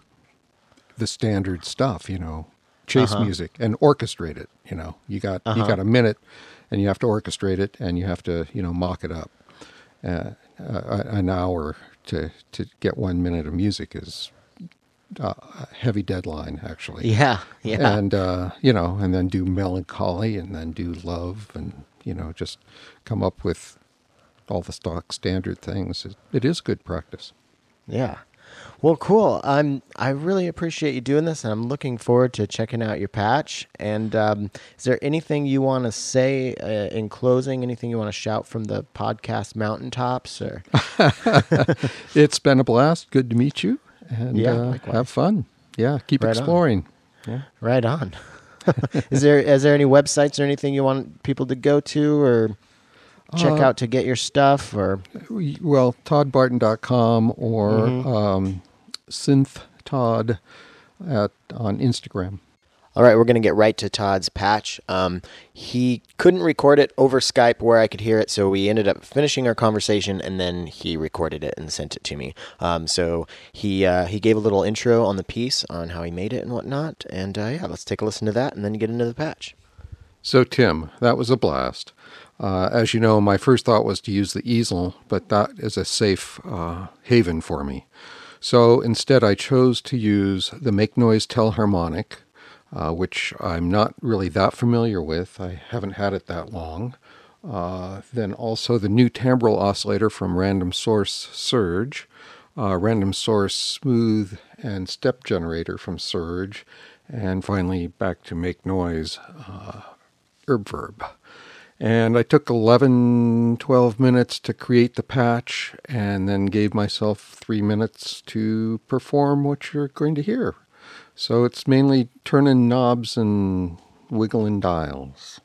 the standard stuff, you know, chase Uh-huh. music, and orchestrate it. You know, you got you Uh-huh. got a minute, and you have to orchestrate it, and you have to you know mock it up. Uh, uh, an hour to to get one minute of music is uh, a heavy deadline, actually yeah, yeah, and uh, you know, and then do melancholy, and then do love, and you know, just come up with all the stock standard things. It, it is good practice. yeah. Well, cool. I'm I really appreciate you doing this, and I'm looking forward to checking out your patch. And um, is there anything you want to say uh, in closing? Anything you want to shout from the podcast mountaintops? Or It's been a blast. Good to meet you, and Yeah, uh, have fun. Yeah, keep Right on. exploring. Yeah. right on. is there is there any websites or anything you want people to go to or check Uh, out to get your stuff? Or Well, toddbarton.com or Mhm. um, synthtodd at on Instagram. All right, we're going to get right to Todd's patch. Um, he couldn't record it over Skype where I could hear it, so we ended up finishing our conversation, and then he recorded it and sent it to me. Um, so he uh, he gave a little intro on the piece on how he made it and whatnot, and uh, yeah, let's take a listen to that and then get into the patch. So, Tim, that was a blast. Uh, as you know, my first thought was to use the easel, but that is a safe uh, haven for me. So instead, I chose to use the Make Noise Telharmonic, uh, which I'm not really that familiar with. I haven't had it that long. Uh, then also the new timbral oscillator from Random Source Serge, uh, Random Source Smooth and Step Generator from Serge, and finally back to Make Noise uh, Erbe-Verb. And I took 11, 12 minutes to create the patch and then gave myself three minutes to perform what you're going to hear. So it's mainly turning knobs and wiggling dials.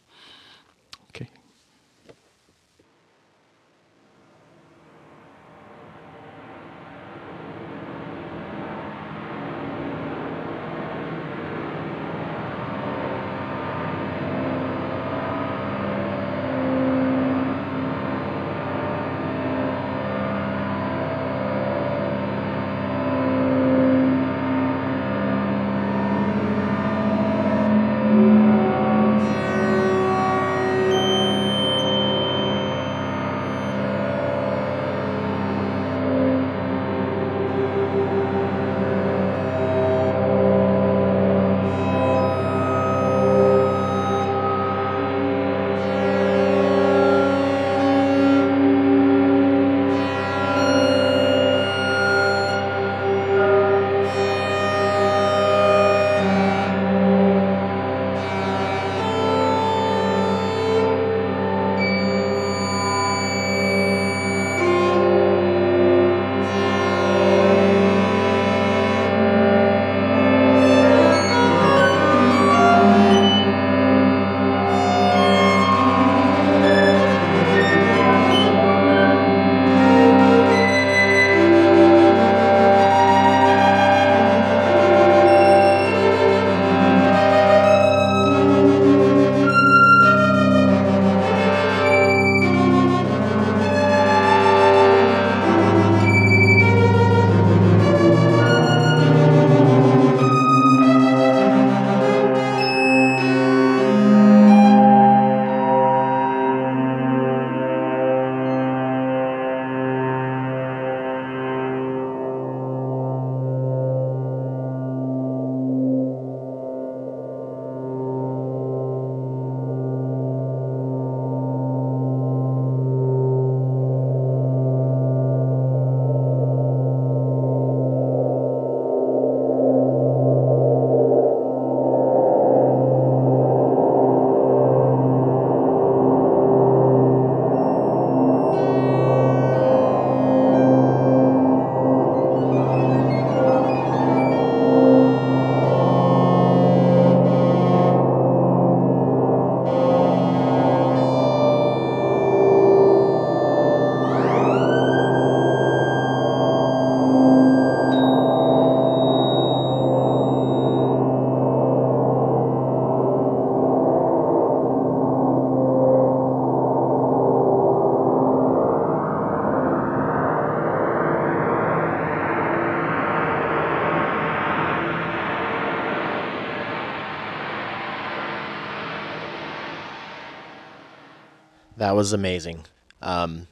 That was amazing. Um,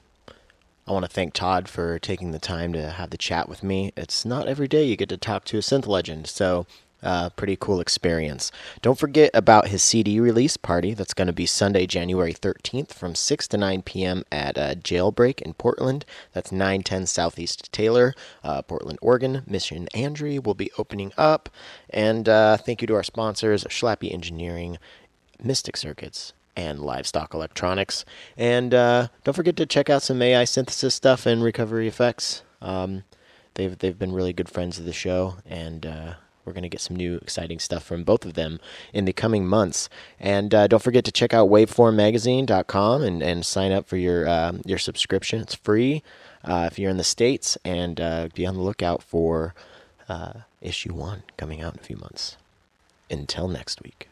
I want to thank Todd for taking the time to have the chat with me. It's not every day you get to talk to a synth legend, so uh, pretty cool experience. Don't forget about his CD release party. That's going to be Sunday, January 13th from 6 to 9 p.m. at uh, Jailbreak in Portland. That's 910 Southeast Taylor, uh, Portland, Oregon. Mission Andrew will be opening up. And uh, thank you to our sponsors, Schlappi Engineering, Mystic Circuits, and Livestock Electronics. And uh, don't forget to check out some AI synthesis stuff and recovery effects. Um, they've they've been really good friends of the show, and uh, we're going to get some new exciting stuff from both of them in the coming months. And uh, don't forget to check out waveformmagazine.com and, and sign up for your uh, your subscription. It's free uh, if you're in the states, and uh, be on the lookout for issue one coming out in a few months. Until next week.